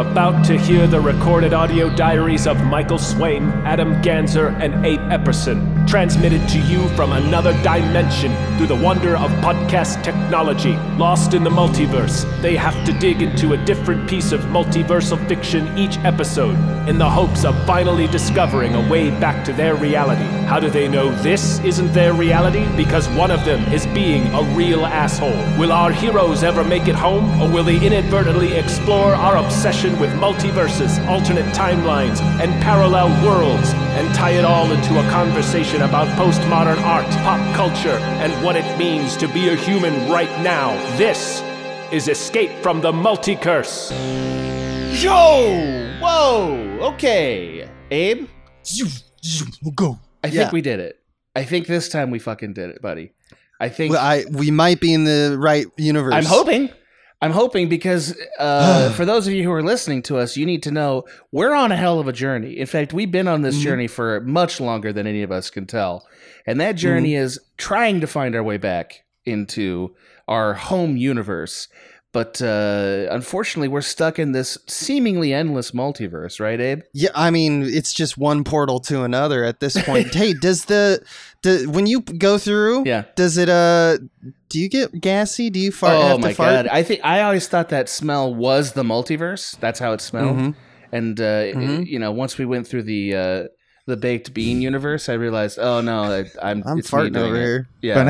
about to hear the recorded audio diaries of Michael Swaim, Adam Ganzer, and Abe Epperson, transmitted to you from another dimension through the wonder of podcast technology. Lost in the multiverse, they have to dig into a different piece of multiversal fiction each episode in the hopes of finally discovering a way back to their reality. How do they know this isn't their reality? Because one of them is being a real asshole. Will our heroes ever make it home, or will they inadvertently explore our obsession with multiverses, alternate timelines, and parallel worlds, and tie it all into a conversation about postmodern art, pop culture, and what it means to be a human right now? This is Escape from the Multiverse. Yo! Whoa! Okay. Abe, We'll go. I think Yeah. we did it. I think this time we fucking did it, buddy. I think Well, I we might be in the right universe. I'm hoping. I'm hoping because uh, for those of you who are listening to us, you need to know we're on a hell of a journey. In fact, we've been on this Mhm. journey for much longer than any of us can tell. And that journey is trying to find our way back into our home universe. But uh, unfortunately, we're stuck in this seemingly endless multiverse, right, Abe? Yeah, I mean, it's just one portal to another at this point. hey, does the, the when you go through, Yeah. does it uh do you get gassy? Do you fart oh have my to fart? god! I think I always thought that smell was the multiverse. That's how it smelled. Mhm. And uh, Mhm. you know, once we went through the uh, the baked bean universe, I realized, oh no, I, I'm I'm it's farting over it. here. Yeah, Oh,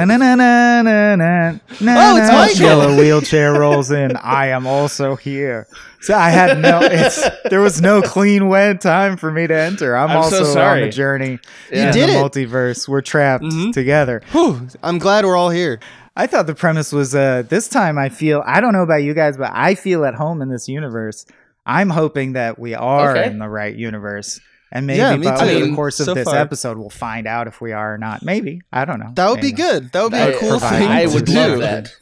Oh, it's Michael. Yellow wheelchair rolls in. I am also here. So I had no. It's there was no clean wet time for me to enter. I'm, I'm so also on the journey. Yeah. in did the it. multiverse. We're trapped Mhm. together. Whew, I'm glad we're all here. I thought the premise was uh this time I feel I don't know about you guys, but I feel at home in this universe. I'm hoping that we are Okay. in the right universe. And maybe Yeah, by too. over the course of so this far. episode we'll find out if we are or not. Maybe. I don't know. That would be good. That would be I, a cool thing. I to would do. love that.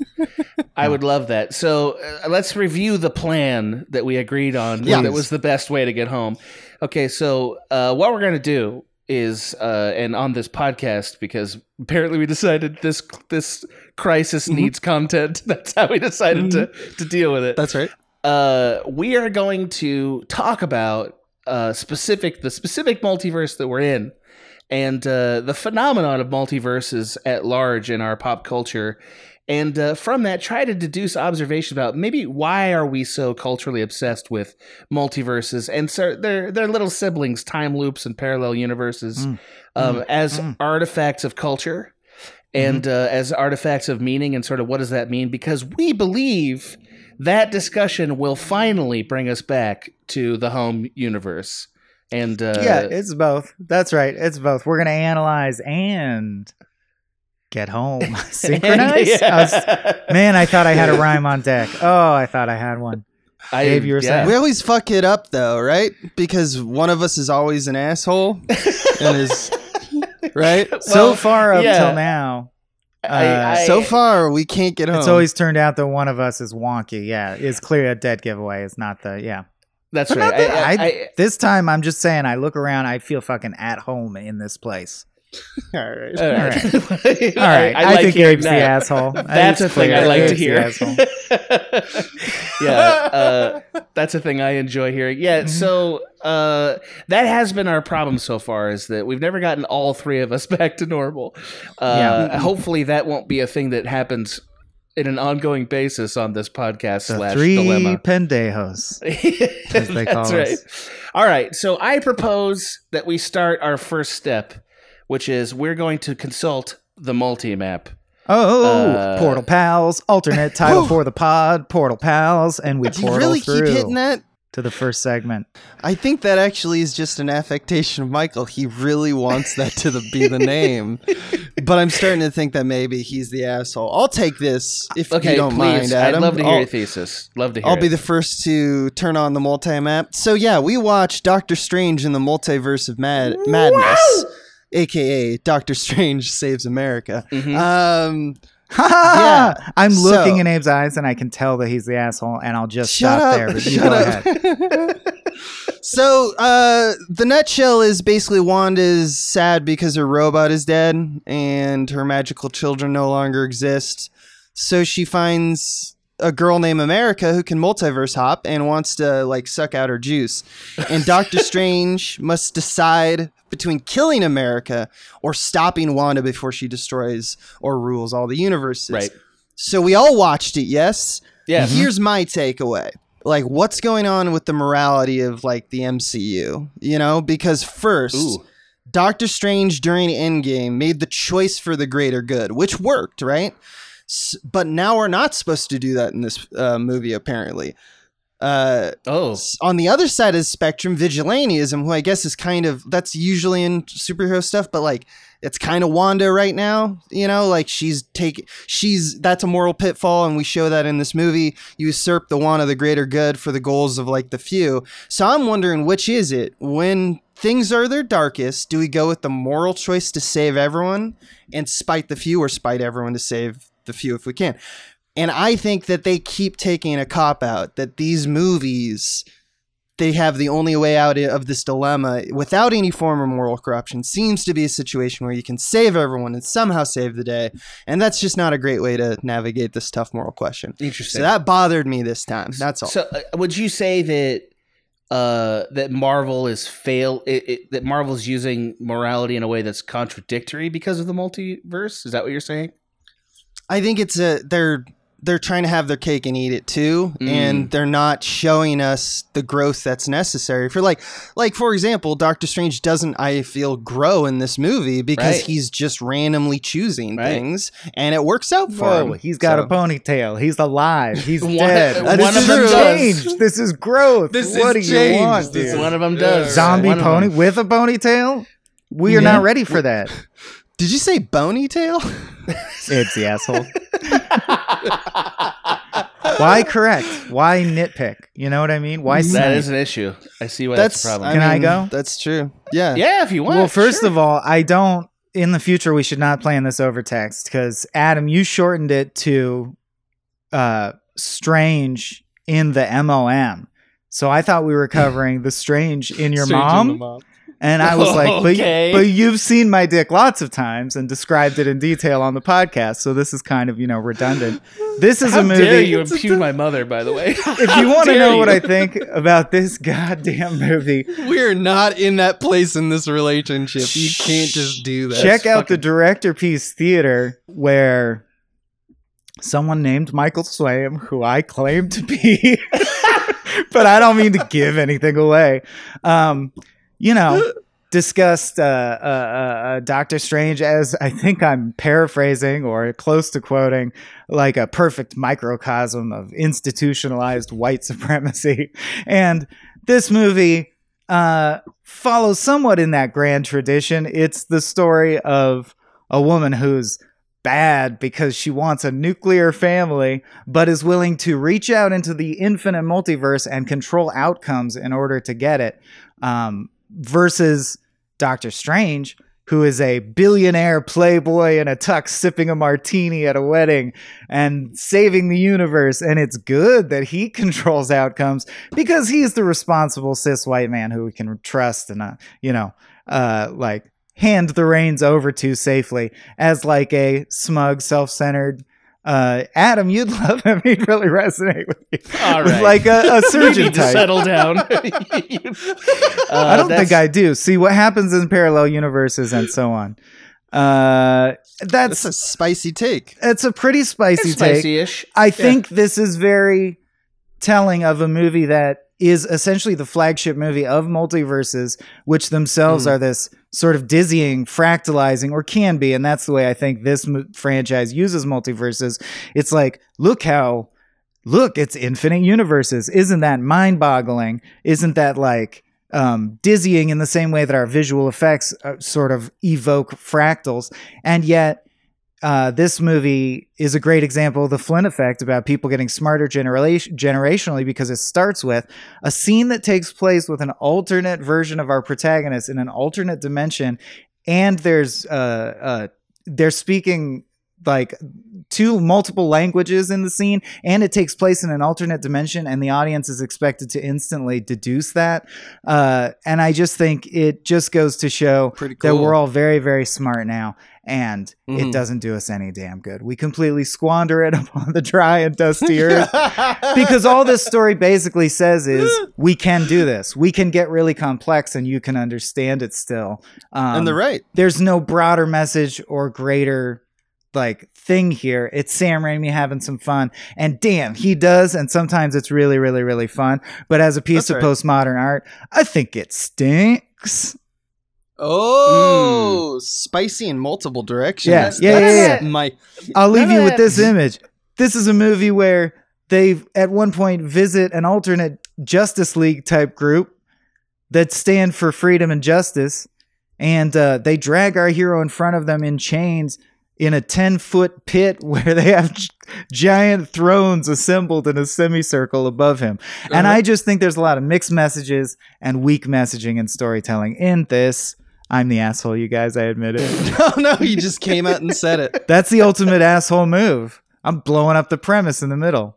I would love that. So uh, let's review the plan that we agreed on. Yeah. That was the best way to get home. Okay, so uh, what we're gonna do is, uh, and on this podcast, because apparently we decided this this crisis Mhm. needs content. That's how we decided to to deal with it. That's right. uh, we are going to talk about uh, specific the specific multiverse that we're in, and uh, the phenomenon of multiverses at large in our pop culture, and uh, from that try to deduce observations about maybe why are we so culturally obsessed with multiverses and so their their little siblings, time loops and parallel universes, Mm. um, as Mm. artifacts of culture. And uh, as artifacts of meaning, and sort of what does that mean? Because we believe that discussion will finally bring us back to the home universe. And uh, yeah, it's both. That's right. It's both. We're gonna analyze and get home. Synchronize. I was- man, I thought I had a rhyme on deck. Oh, I thought I had one. I, Dave, you were saying? We always fuck it up though, right? Because one of us is always an asshole and is right. so far up yeah. till now, I- uh, I- so far we can't get home. it's always turned out that one of us is wonky. Yeah, it's clear a dead giveaway It's not the yeah. that's But right. not that- I- I- I- This time, I'm just saying, I look around, I feel fucking at home in this place. all right. all right. All right, I, like think hearing Abe's the asshole. That's a thing I like to Abe's the hear. yeah, uh, that's a thing I enjoy hearing. Yeah, Mm-hmm. so uh, that has been our problem so far is that we've never gotten all three of us back to normal. Uh, Yeah. Hopefully, that won't be a thing that happens in an ongoing basis on this podcast The slash three dilemma. pendejos. as they call That's us. right. All right. So I propose that we start our first step, which is we're going to consult the multi map. Oh, Uh, Portal Pals, alternate title for the pod, Portal Pals, and we portal really through keep hitting that? to the first segment. I think that actually is just an affectation of Michael. He really wants that to the, be the name, but I'm starting to think that maybe he's the asshole. I'll take this if Okay, you don't please. mind, Adam. I'd love to hear I'll, your thesis. Love to hear. I'll be the first to turn on the multi-map. So yeah, we watched Doctor Strange in the Multiverse of Mad- Madness, aka Doctor Strange Saves America. Mhm. Um, Yeah, I'm so- looking in Abe's eyes and I can tell that he's the asshole, and I'll just Shut stop up. there. But Shut up. so uh, the nutshell is basically Wanda's sad because her robot is dead and her magical children no longer exist. So she finds a girl named America who can multiverse hop and wants to like suck out her juice. And Doctor Strange must decide between killing America or stopping Wanda before she destroys or rules all the universes. Right. So we all watched it, yes. Yes. Here's my takeaway. Like what's going on with the morality of like the MCU, you know? Because first, Ooh. Doctor Strange during Endgame made the choice for the greater good, which worked, right? S- but now we're not supposed to do that in this uh, movie, apparently. Uh, Oh. on the other side of the spectrum, vigilantism, who I guess is kind of that's usually in superhero stuff, but like it's kind of Wanda right now, you know, like she's taking she's that's a moral pitfall, and we show that in this movie. You usurp the want of the greater good for the goals of like the few. So I'm wondering which is it when things are their darkest? Do we go with the moral choice to save everyone and spite the few, or spite everyone to save the few if we can? And I think that they keep taking a cop out that these movies they have the only way out of this dilemma without any form of moral corruption seems to be a situation where you can save everyone and somehow save the day and that's just not a great way to navigate this tough moral question Interesting. so that bothered me this time that's all So, uh, would you say that uh, that Marvel is fail it, it, that Marvel's using morality in a way that's contradictory because of the multiverse? Is that what you're saying? I think it's a they're they're trying to have their cake and eat it too, Mm. and they're not showing us the growth that's necessary for like like for example, Doctor Strange doesn't I feel grow in this movie because Right. he's just randomly choosing Right. things and it works out for Whoa, him. he's got So- a ponytail. He's alive. He's One- dead. one this of is them does. change. This is growth. This what is do you change. want, This? One of them does. Zombie One pony with a ponytail? We are Yeah. not ready for that. Did you say bony tail? It's the asshole. Why correct? Why nitpick? You know what I mean? Why that is an issue. I see why that's, that's a problem. Can I go? That's true. Yeah. yeah, if you want. well, first sure. of all, I don't. In the future, we should not plan this over text because Adam, you shortened it to uh, strange in the MOM. So I thought we were covering the strange in your mom, and I was like, but, Okay. but you've seen my dick lots of times and described it in detail on the podcast, so this is kind of you know redundant. This is How a movie. dare you impugn my mother? By the way, if you want to know what. I think about this goddamn movie, We're not in that place in this relationship. You can't just do that. check out the director piece theater where someone named Michael Swaim, who I claim to be, but I don't mean to give anything away. Um, you know, discussed uh, uh, uh, uh, Doctor Strange as I think I'm paraphrasing or close to quoting, like a perfect microcosm of institutionalized white supremacy. And this movie uh, follows somewhat in that grand tradition. It's the story of a woman who's bad because she wants a nuclear family, but is willing to reach out into the infinite multiverse and control outcomes in order to get it. Um, versus Doctor Strange, who is a billionaire playboy in a tux sipping a martini at a wedding and saving the universe. And it's good that he controls outcomes because he's the responsible cis white man who we can trust and, uh, you know, uh, like hand the reins over to safely as like a smug, self centered. Uh, Adam, you'd love him. He'd really resonate with you. All With like a, a you surgeon need to type. settle down. I don't think I do. See what happens in parallel universes and so on. Uh, that's That's a spicy take. it's a pretty spicy It's take. spicy-ish. I think this is very telling of a movie that is essentially the flagship movie of multiverses, which themselves Mm. are this sort of dizzying, fractalizing, or can be. And that's the way I think this m- franchise uses multiverses. It's like, look how, look, it's infinite universes. Isn't that mind boggling? Isn't that like, um, dizzying in the same way that our visual effects uh, sort of evoke fractals. And yet, uh, this movie is a great example of the Flynn effect about people getting smarter generation generationally because it starts with a scene that takes place with an alternate version of our protagonist in an alternate dimension, and there's uh, uh, they're speaking like two multiple languages in the scene and it takes place in an alternate dimension and the audience is expected to instantly deduce that. Uh, and i just think it just goes to show Pretty that we're all very very smart now and it Mhm. doesn't do us any damn good. We completely squander it upon the dry and dusty earth. Because all this story basically says is we can do this. We can get really complex and you can understand it still. Um, and they're right. there's no broader message or greater like thing here. It's Sam Raimi having some fun, and damn, he does. And sometimes it's really, really, really fun. But as a piece That's of right. postmodern art, I think it stinks. Oh, spicy in multiple directions. Yeah, That's- yeah, yeah, yeah. My I'll leave you with this image. This is a movie where they at one point visit an alternate Justice League type group that stand for freedom and justice, and uh, they drag our hero in front of them in chains in a 10 foot pit where they have gi- giant thrones assembled in a semicircle above him. And Uh-huh. I just think there's a lot of mixed messages and weak messaging and storytelling in this. I'm the asshole, you guys, I admit it. no, no, you just came out and said it. That's the ultimate asshole move. I'm blowing up the premise in the middle.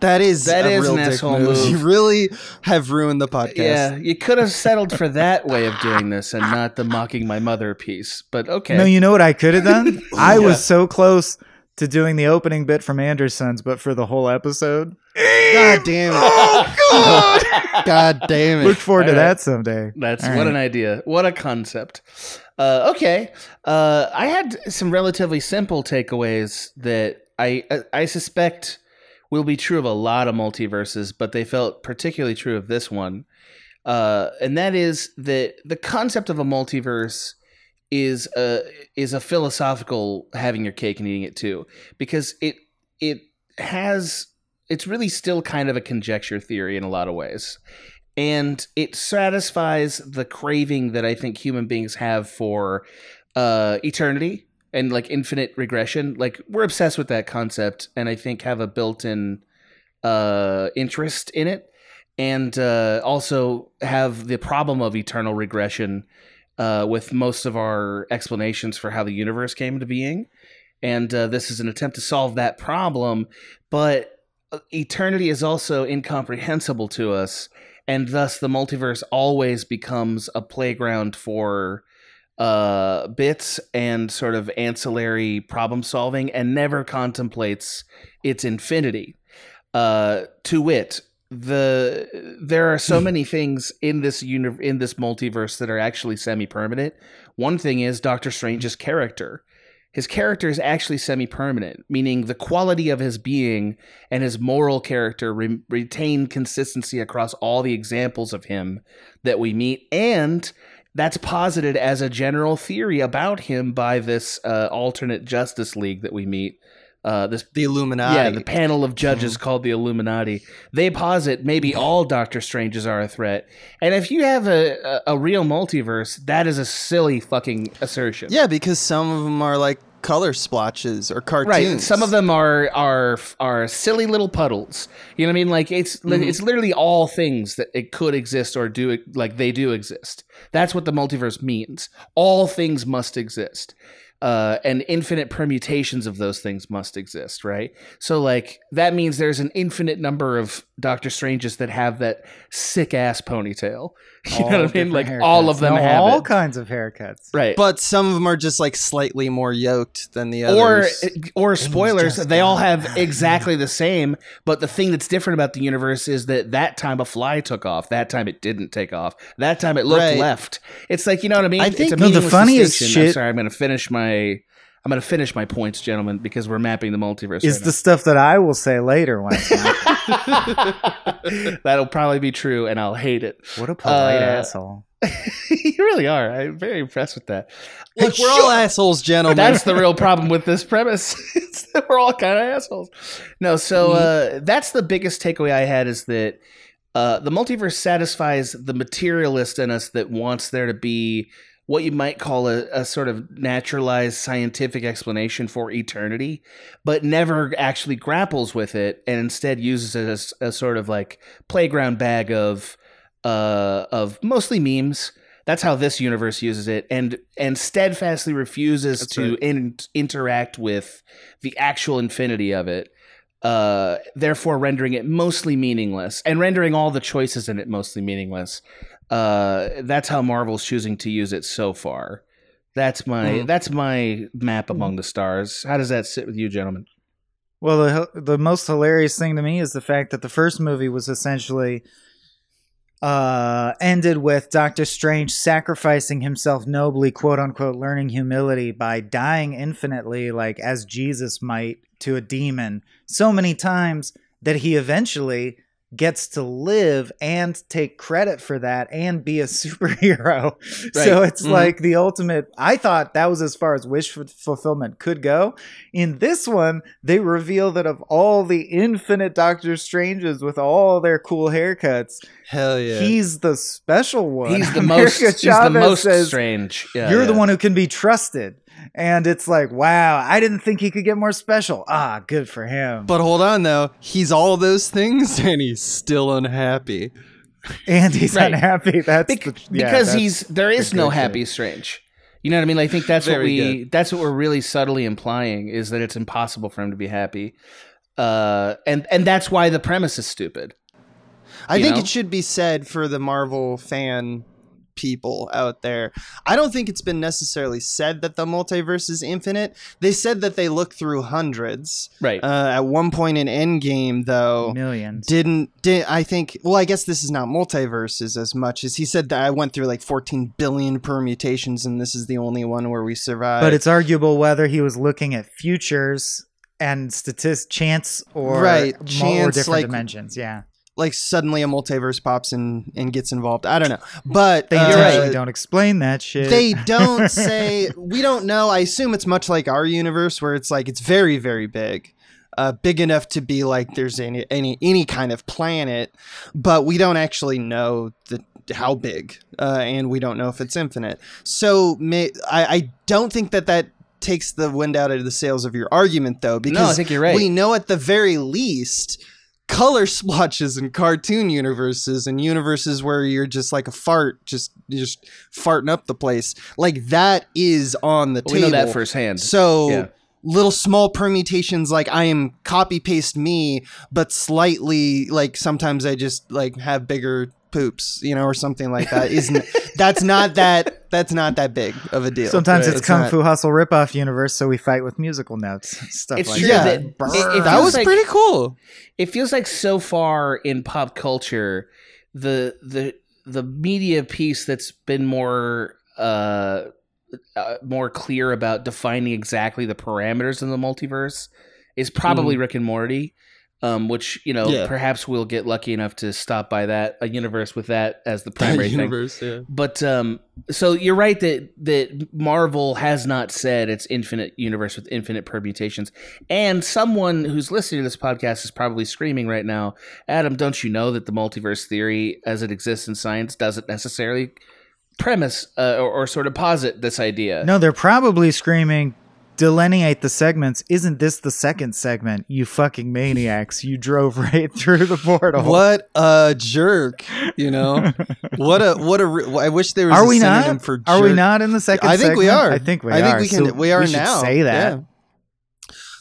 That is That a is real an dick asshole move. move. You really have ruined the podcast. Yeah, you could have settled for that way of doing this and not the mocking my mother piece. But okay. No, you know what I could have done? I Yeah. was so close to doing the opening bit from Anderson's, but for the whole episode. God damn it. Oh, God god damn it! Look it. forward to All right. that someday. That's All what right. an idea. What a concept. Uh, okay. Uh, I had some relatively simple takeaways that I I suspect will be true of a lot of multiverses, but they felt particularly true of this one. Uh, and that is that the concept of a multiverse is a is a philosophical having your cake and eating it too, because it it has it's really still kind of a conjecture theory in a lot of ways and it satisfies the craving that I think human beings have for uh, eternity and like infinite regression. Like we're obsessed with that concept, and I think have a built-in uh, interest in it, and uh, also have the problem of eternal regression uh, with most of our explanations for how the universe came into being. And uh, this is an attempt to solve that problem, but uh, eternity is also incomprehensible to us and thus the multiverse always becomes a playground for uh bits and sort of ancillary problem solving and never contemplates its infinity. Uh to wit the there are so many things in this uni- in this multiverse that are actually semi-permanent. One thing is doctor strange's character. His character is actually semi-permanent meaning the quality of his being and his moral character re- retain consistency across all the examples of him that we meet and that's posited as a general theory about him by this uh, alternate justice league that we meet uh, this The Illuminati. yeah, the panel of judges called the Illuminati. They posit maybe all Doctor Stranges are a threat, and if you have a, a, a real multiverse, that is a silly fucking assertion. Yeah, because some of them are like color splotches or cartoons. Right. Some of them are are are silly little puddles. You know what I mean? Like it's Mhm. it's literally all things that it could exist or do like they do exist. That's what the multiverse means. All things must exist. Uh, and infinite permutations of those things must exist, right? So, like, that means there's an infinite number of Doctor Stranges that have that sick ass ponytail. You All know what I mean? different Like, all of them No, have all it. kinds of haircuts. Right. But some of them are just like slightly more yoked than the others. Eh, or spoilers, they all have exactly the same but the thing that's different about the universe is that that time a fly took off that time it didn't take off that time it looked Right. left it's like you know what i mean I think- it's a No, the funniest distinction. i'm shit- sorry i'm gonna finish my i'm gonna finish my points gentlemen because we're mapping the multiverse Is right the stuff that I will say later when it's not. now. that'll probably be true and i'll hate it What a polite Uh, asshole. you really are i'm very impressed with that Look, we're all assholes, gentlemen. That's the real problem with this premise. it's that we're all kind of assholes. No, so uh, that's the biggest takeaway I had is that uh, the multiverse satisfies the materialist in us that wants there to be what you might call a, a sort of naturalized scientific explanation for eternity, but never actually grapples with it and instead uses it as a sort of like playground bag of uh, of mostly memes That's how this universe uses it, and and steadfastly refuses That's to right. in, interact with the actual infinity of it. Uh, therefore, rendering it mostly meaningless, and rendering all the choices in it mostly meaningless. Uh, that's how Marvel's choosing to use it so far. That's my Mhm. that's my map among the stars. How does that sit with you, gentlemen? Well, the the most hilarious thing to me is the fact that the first movie was essentially uh ended with Doctor Strange sacrificing himself nobly, quote unquote, learning humility by dying infinitely, like as Jesus might to a demon, so many times that he eventually gets to live and take credit for that and be a superhero. So Right. it's Mhm. like the ultimate. I thought that was as far as wish fu- fulfillment could go. In this one, they reveal that of all the infinite Doctor Stranges with all their cool haircuts, Hell yeah. he's the special one. He's the America most. He's the most says, strange. Yeah, You're the one who can be trusted. And it's like, wow, I didn't think he could get more special. Ah, good for him. but hold on though, he's all those things and he's still unhappy. and he's Right. unhappy. That's Bec- the, yeah, because that's- he's there is the no happy thing. strange. You know what I mean? I think that's what Very we that's what we're really subtly implying is that it's impossible for him to be happy. Uh, and and that's why the premise is stupid. I You think know? it should be said for the Marvel fan people out there. I don't think it's been necessarily said that the multiverse is infinite. They said that they look through hundreds. Right. Uh, at one point in Endgame, though, millions. didn't did I think? Well, I guess this is not multiverses as much as he said that I went through like 14 billion permutations, and this is the only one where we survived. but it's arguable whether he was looking at futures and statist chance or Right, mo- or chance, different like- dimensions. Yeah, like suddenly a multiverse pops in and gets involved. I don't know, but they uh, intentionally don't explain that shit. They don't say. we don't know. I assume it's much like our universe, where it's like it's very, very big, uh, big enough to be like there's any any any kind of planet, but we don't actually know the how big, uh, and we don't know if it's infinite. So may, I, I don't think that that takes the wind out of the sails of your argument, though, because no, I think you're right. we know at the very least color splotches and cartoon universes and universes where you're just like a fart just just farting up the place like that is on the Well, we table know that firsthand. so Yeah. little small permutations like i am copy paste me but slightly like sometimes i just like have bigger poops you know or something like that isn't that's not that that's not that big of a deal. Sometimes it's It's Kung not- Fu Hustle ripoff universe, so we fight with musical notes, stuff It's like true. Yeah. that. that it- it that was like- pretty cool. It feels like so far in pop culture the the the media piece that's been more uh, uh more clear about defining exactly the parameters of the multiverse is probably Rick and Morty um which you know Yeah. perhaps we'll get lucky enough to stop by that a universe with that as the primary thing universe, yeah. but um so you're right that that Marvel has not said it's infinite universe with infinite permutations. And someone who's listening to this podcast is probably screaming right now, Adam, don't you know that the multiverse theory as it exists in science doesn't necessarily premise uh, or, or sort of posit this idea? No, they're probably screaming, delineate the segments. Isn't this the second segment? You fucking maniacs. You drove right through the portal. What a jerk! You know what a what a. re- I wish there was. Are a we not? For Are we not in the second I think we are. I think we I are. think we can. So we are should now. say that. Yeah.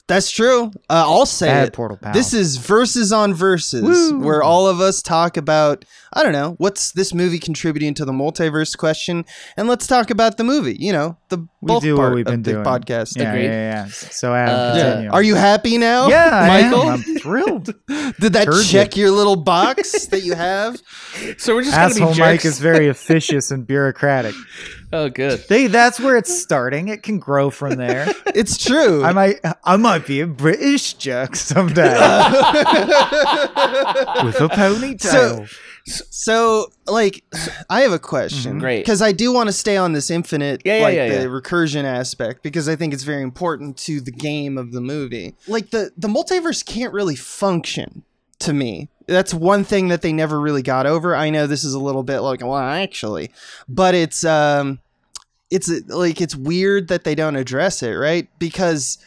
That's true. Uh, I'll say Bad it. portal pal. This is verses on verses, Woo. where all of us talk about I don't know what's this movie contributing to the multiverse question, and let's talk about the movie. You know, the we both do part what we've been of the doing. podcast. Yeah, yeah, Agreed. yeah, yeah. So Adam, Uh, continue. Are you happy now? Yeah, I am. Michael. I'm thrilled. Did that Turgid. check your little box that you have? So we're just gonna Asshole be Mike jerks. is very officious and bureaucratic. oh, good. They, that's where it's starting. It can grow from there. It's true. I might, I might be a British jerk someday with a ponytail. So, so like, I have a question. Mhm. Great. Because I do want to stay on this infinite, Yeah, yeah, like yeah, the yeah. recursion aspect, because I think it's very important to the game of the movie. Like, the, the multiverse can't really function to me. That's one thing that they never really got over. I know this is a little bit like, well, actually, but it's, um, it's like, it's weird that they don't address it, right? Because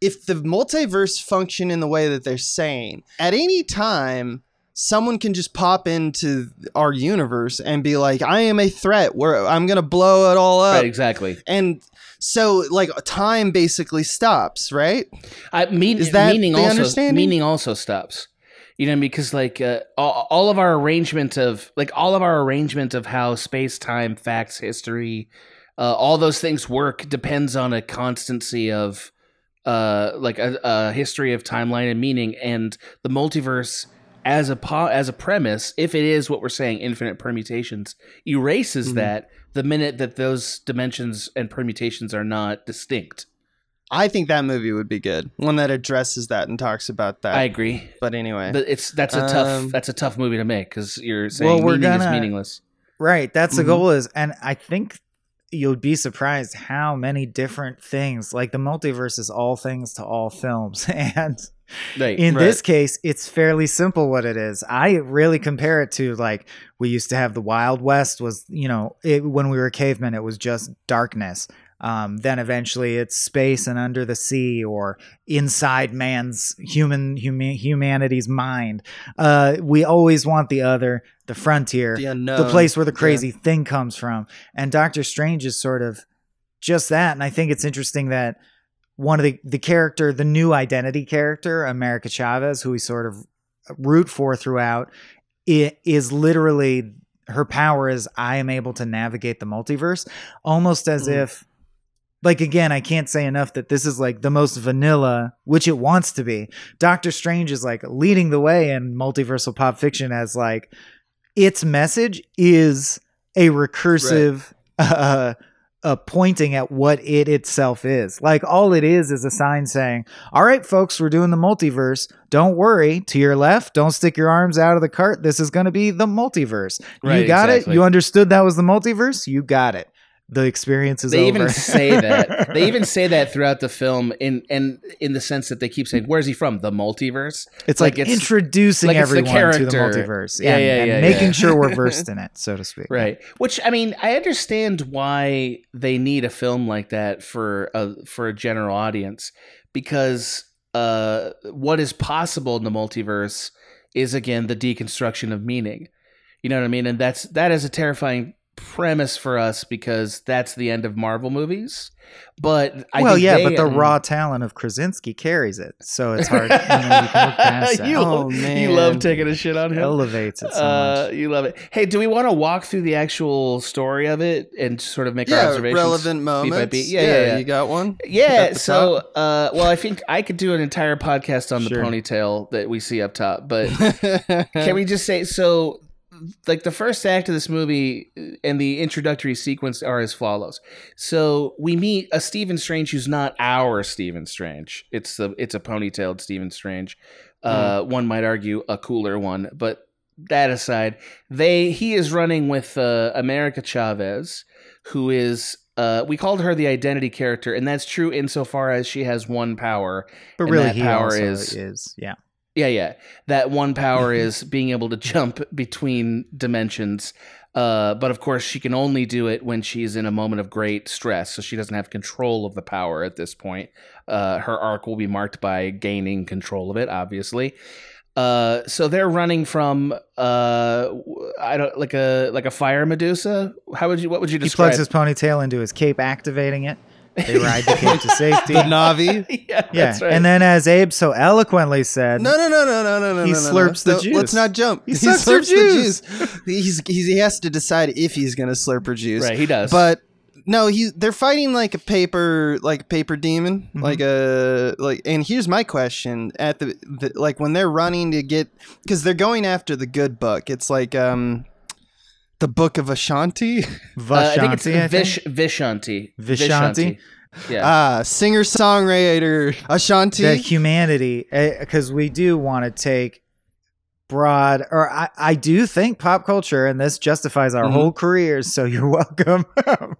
if the multiverse function in the way that they're saying, at any time, someone can just pop into our universe and be like, I am a threat where I'm gonna blow it all up. Right, exactly. And so like time basically stops, right? I mean, Is that meaning also understanding? meaning also stops. You know, because like uh, all, all of our arrangement of like all of our arrangement of how space, time, facts, history, uh, all those things work depends on a constancy of uh like a, a history of timeline and meaning and the multiverse as a po- as a premise if it is what we're saying infinite permutations erases Mhm. that the minute that those dimensions and permutations are not distinct I think that movie would be good. One that addresses that and talks about that. i agree but anyway. But it's that's a tough Um, that's a tough movie to make because you're saying Well, we're meaning is gonna- meaningless. Right. That's the Mhm. goal is and I think you'll be surprised how many different things like the multiverse is all things to all films and Right. in Right. this case it's fairly simple what it is i really compare it to like we used to have the wild west was you know it, when we were cavemen it was just darkness um, then eventually it's space and under the sea or inside man's human huma- humanity's mind uh, we always want the other the frontier the unknown. the place where the Yeah. crazy thing comes from. And Doctor Strange is sort of just that. And I think it's interesting that one of the the character, the new identity character, America Chavez, who we sort of root for throughout, it is literally her power is I am able to navigate the multiverse, almost as Mhm. if. Like again, I can't say enough that this is like the most vanilla, which it wants to be. Doctor Strange is like leading the way in multiversal pop fiction as like its message is a recursive uh, uh pointing at what it itself is. Like all it is is a sign saying all right folks we're doing the multiverse. Don't worry. To your left don't stick your arms out of the cart. This is going to be the multiverse. You got exactly. it you understood that was the multiverse? You got it the experience is They over even say that. They even say that throughout the film in and in the sense that they keep saying, "Where's he from? The multiverse." it's like, like it's- introducing like it's the everyone to the multiverse Yeah, and, yeah, and yeah, making yeah. sure we're versed in it so to speak Right. Which I mean, I understand why they need a film like that for a for a general audience because uh what is possible in the multiverse is again the deconstruction of meaning. You know what I mean? And that's that is a terrifying premise for us because that's the end of Marvel movies. But I well, think yeah, they, but the um, raw talent of Krasinski carries it, so it's hard. you, know, you can look past you, Oh, you love taking a shit on him. elevates it so Uh, much. you love it. Hey, do we want to walk through the actual story of it and sort of make our yeah, observations? relevant beat by beat? Yeah, yeah, yeah. You got one? Yeah. At the So, uh, well, I think I could do an entire podcast on the ponytail that we see up top, but can we just say so? Like the first act of this movie and the introductory sequence are as follows. So we meet a Stephen Strange who's not our Stephen Strange. It's the it's a ponytailed Stephen Strange. Uh, One might argue a cooler one, but that aside, they he is running with uh, America Chavez, who is uh, we called her the identity character, and that's true insofar as she has one power. But and really, power is- is, yeah. Yeah, yeah. That one power is being able to jump between dimensions. Uh, but of course, she can only do it when she's in a moment of great stress. So she doesn't have control of the power at this point. Uh, her arc will be marked by gaining control of it, obviously. Uh, so they're running from uh, I don't like a like a fire Medusa. How would you? What would you describe? He plugs his ponytail into his cape, activating it. They ride the cape to safety. the Navi. yeah, yeah, that's right. and then as Abe so eloquently said, No, no, no, no, no, no, no. He no, no, slurps no. the Don't- Let's juice. not jump. He sucks her slurps the juice. He's, he's he has to decide if he's gonna slurp her juice. right, he does. But no, he they're fighting like a paper like a paper demon, Mhm. like a like. And here's my question: at the, the like when they're running to get because they're going after the good book. It's like um the book of Ashanti. Uh, I think it's Vashanti, I think? Vish, Vishanti. Vishanti? Yeah. Ah, singer songwriter Ashanti. that humanity because we do want to take broad or I, I do think pop culture and this justifies our Mhm. whole careers so you're welcome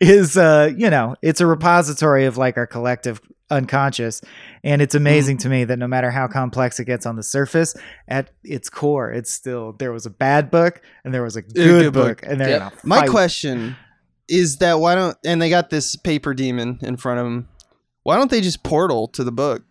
is uh you know it's a repository of like our collective unconscious and it's hmm. amazing to me that no matter how complex it gets on the surface at its core it's still there was a bad book and there was a good, good book, book. and they're Yep. gonna My question is that why don't and they got this paper demon in front of them. Why don't they just portal to the book?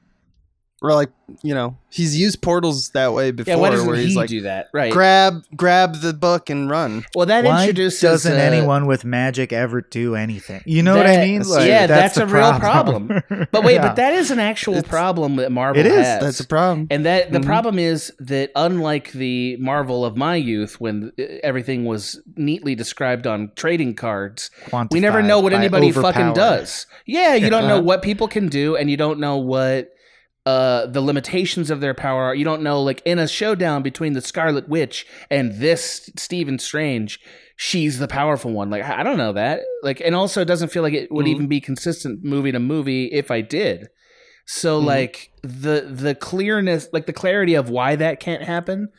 Or like you know, he's used portals that way before. Yeah, why doesn't where he like, do that? Right. grab grab the book and run. well, that Why introduces. doesn't uh, anyone with magic ever do anything? You know what I that- mean? yeah, that's the a real problem. But wait, Yeah. but that is an actual It's- problem that Marvel It is. has. That's a problem. And that the Mhm. problem is that unlike the Marvel of my youth, when uh, everything was neatly described on trading cards, we never know what anybody fucking does. Yeah, you don't know what people can do, and you don't know what uh, the limitations of their power are. You don't know, like in a showdown between the Scarlet Witch and this Stephen Strange, she's the powerful one. Like I don't know that. Like, and also it doesn't feel like it would Mhm. even be consistent movie to movie if I did. So Mhm. like the the clearness, like the clarity of why that can't happen.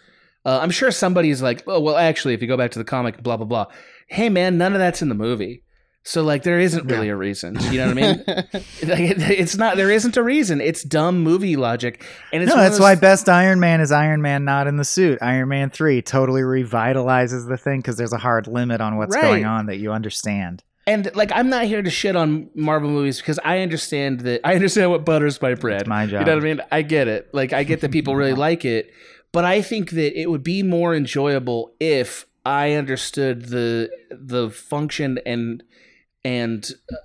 Uh, I'm sure somebody's like, oh well, actually, if you go back to the comic, blah blah blah. Hey man, none of that's in the movie. So like there isn't really a reason. You know what I mean? like, it, it's not. There isn't a reason. It's dumb movie logic, and it's No, that's those- why best Iron Man is Iron Man not in the suit. Iron Man 3 totally revitalizes the thing because there's a hard limit on what's Right. going on that you understand. And like, I'm not here to shit on Marvel movies because I understand that I understand what butters my bread. It's my job. You know what I mean? I get it. Like, I get that people really like it, but I think that it would be more enjoyable if I understood the the function and and uh,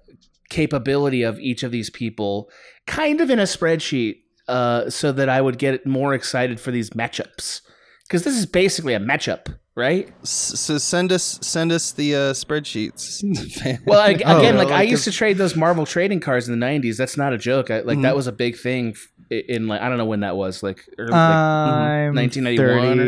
capability of each of these people, kind of in a spreadsheet, uh, so that I would get more excited for these matchups. Because this is basically a matchup, right? So send us send us the uh, spreadsheets. Well, I, Oh, again, like I used to trade those Marvel trading cards in the '90s. That's not a joke. I, like Mhm. that was a big thing f- i- in like I don't know when that was, like early, like I'm 1991 or-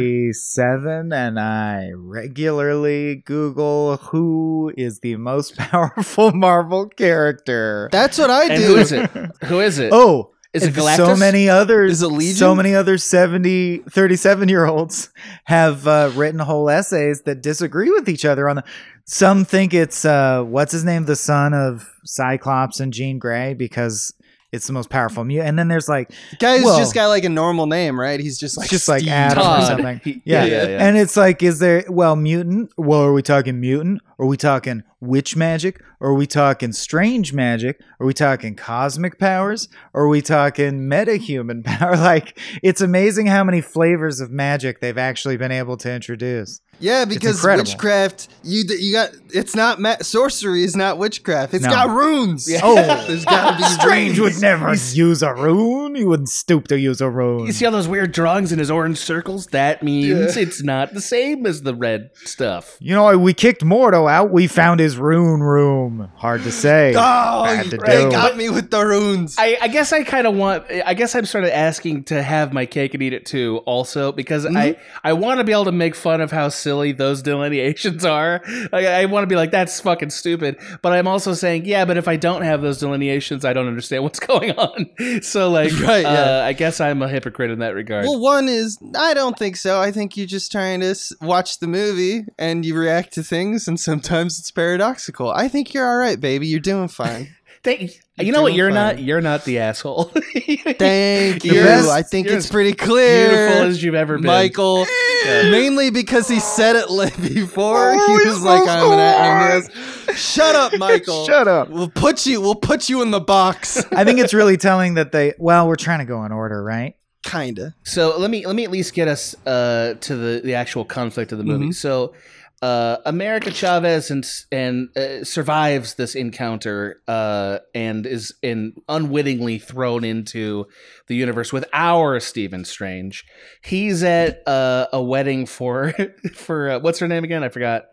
and I regularly Google who is the most powerful Marvel character. That's what I do. and who is it? Who is it? Oh, Is it and So many others, Is it Legion? so many other 70, 37 year olds have uh, written whole essays that disagree with each other on the. Some think it's uh, what's his name, the son of Cyclops and Jean Grey, because it's the most powerful mutant. And then there's like The guy's Well- just got like a normal name, right? He's just like just like Steve. Adam or something. He- Yeah. yeah, yeah. And it's like, is there, well, mutant? Well, are we talking mutant? Are we talking witch magic? Or are we talking strange magic? Are we talking cosmic powers? Or are we talking metahuman power? Like, it's amazing how many flavors of magic they've actually been able to introduce. Yeah, because witchcraft, you you got it's not ma- sorcery is not witchcraft. It's No. got runes. Yeah. Oh, There's gotta be strange runes. would never use a rune. You wouldn't stoop to use a rune. You see all those weird drawings in his orange circles? That means it's not the same as the red stuff. You know, we kicked Mordo out. We found his rune room. Hard to say. Oh, Bad to they got me with the runes. I, I guess I kind of want. I guess I'm sort of asking to have my cake and eat it too, also because I I want to be able to make fun of how silly those delineations are. I, I want to be like that's fucking stupid, but I'm also saying yeah, but if I don't have those delineations, I don't understand what's going on. So like, Right, yeah. uh, I guess I'm a hypocrite in that regard. well, one is I don't think so. I think you're just trying to s- watch the movie and you react to things, and sometimes it's paradoxical. I think you're all right, baby. You're doing fine. Thank, You're you know what? You're fine. not. You're not the asshole. Thank you. You're I think it's pretty clear. Beautiful as you've ever been, Michael, Yeah. mainly because he said it li- before. Oh, he was like, so "I'm an, I'm this." Shut up, Michael. Shut up. We'll put you. We'll put you in the box. I think it's really telling that they. Well, we're trying to go in order, right? Kinda. So let me let me at least get us uh, to the, the actual conflict of the movie. Mhm. So uh, America Chavez and and uh, survives this encounter uh, and is in unwittingly thrown into the universe with our Stephen Strange. He's at uh, a wedding for for uh, what's her name again? I forgot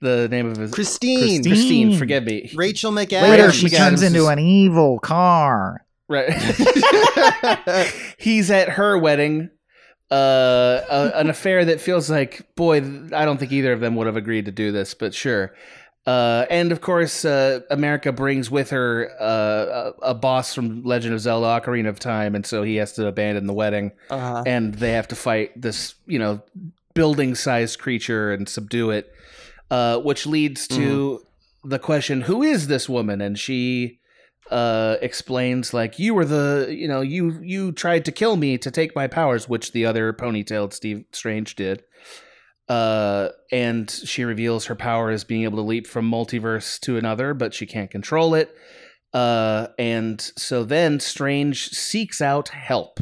the name of his Christine. Christine. Christine. Forgive me. Rachel McAdams. Later, she McAdams turns into is- an evil car. Right. He's at her wedding. Uh, a, an affair that feels like, boy, I don't think either of them would have agreed to do this, but sure. Uh, and of course, uh, America brings with her uh, a, a boss from Legend of Zelda: Ocarina of Time, and so he has to abandon the wedding, Uh-huh. and they have to fight this, you know, building-sized creature and subdue it, uh, which leads to the question: Who is this woman? And she uh explains like you were the you know you you tried to kill me to take my powers which the other ponytailed steve strange did. Uh and she reveals her power as being able to leap from multiverse to another but she can't control it. Uh and so then strange seeks out help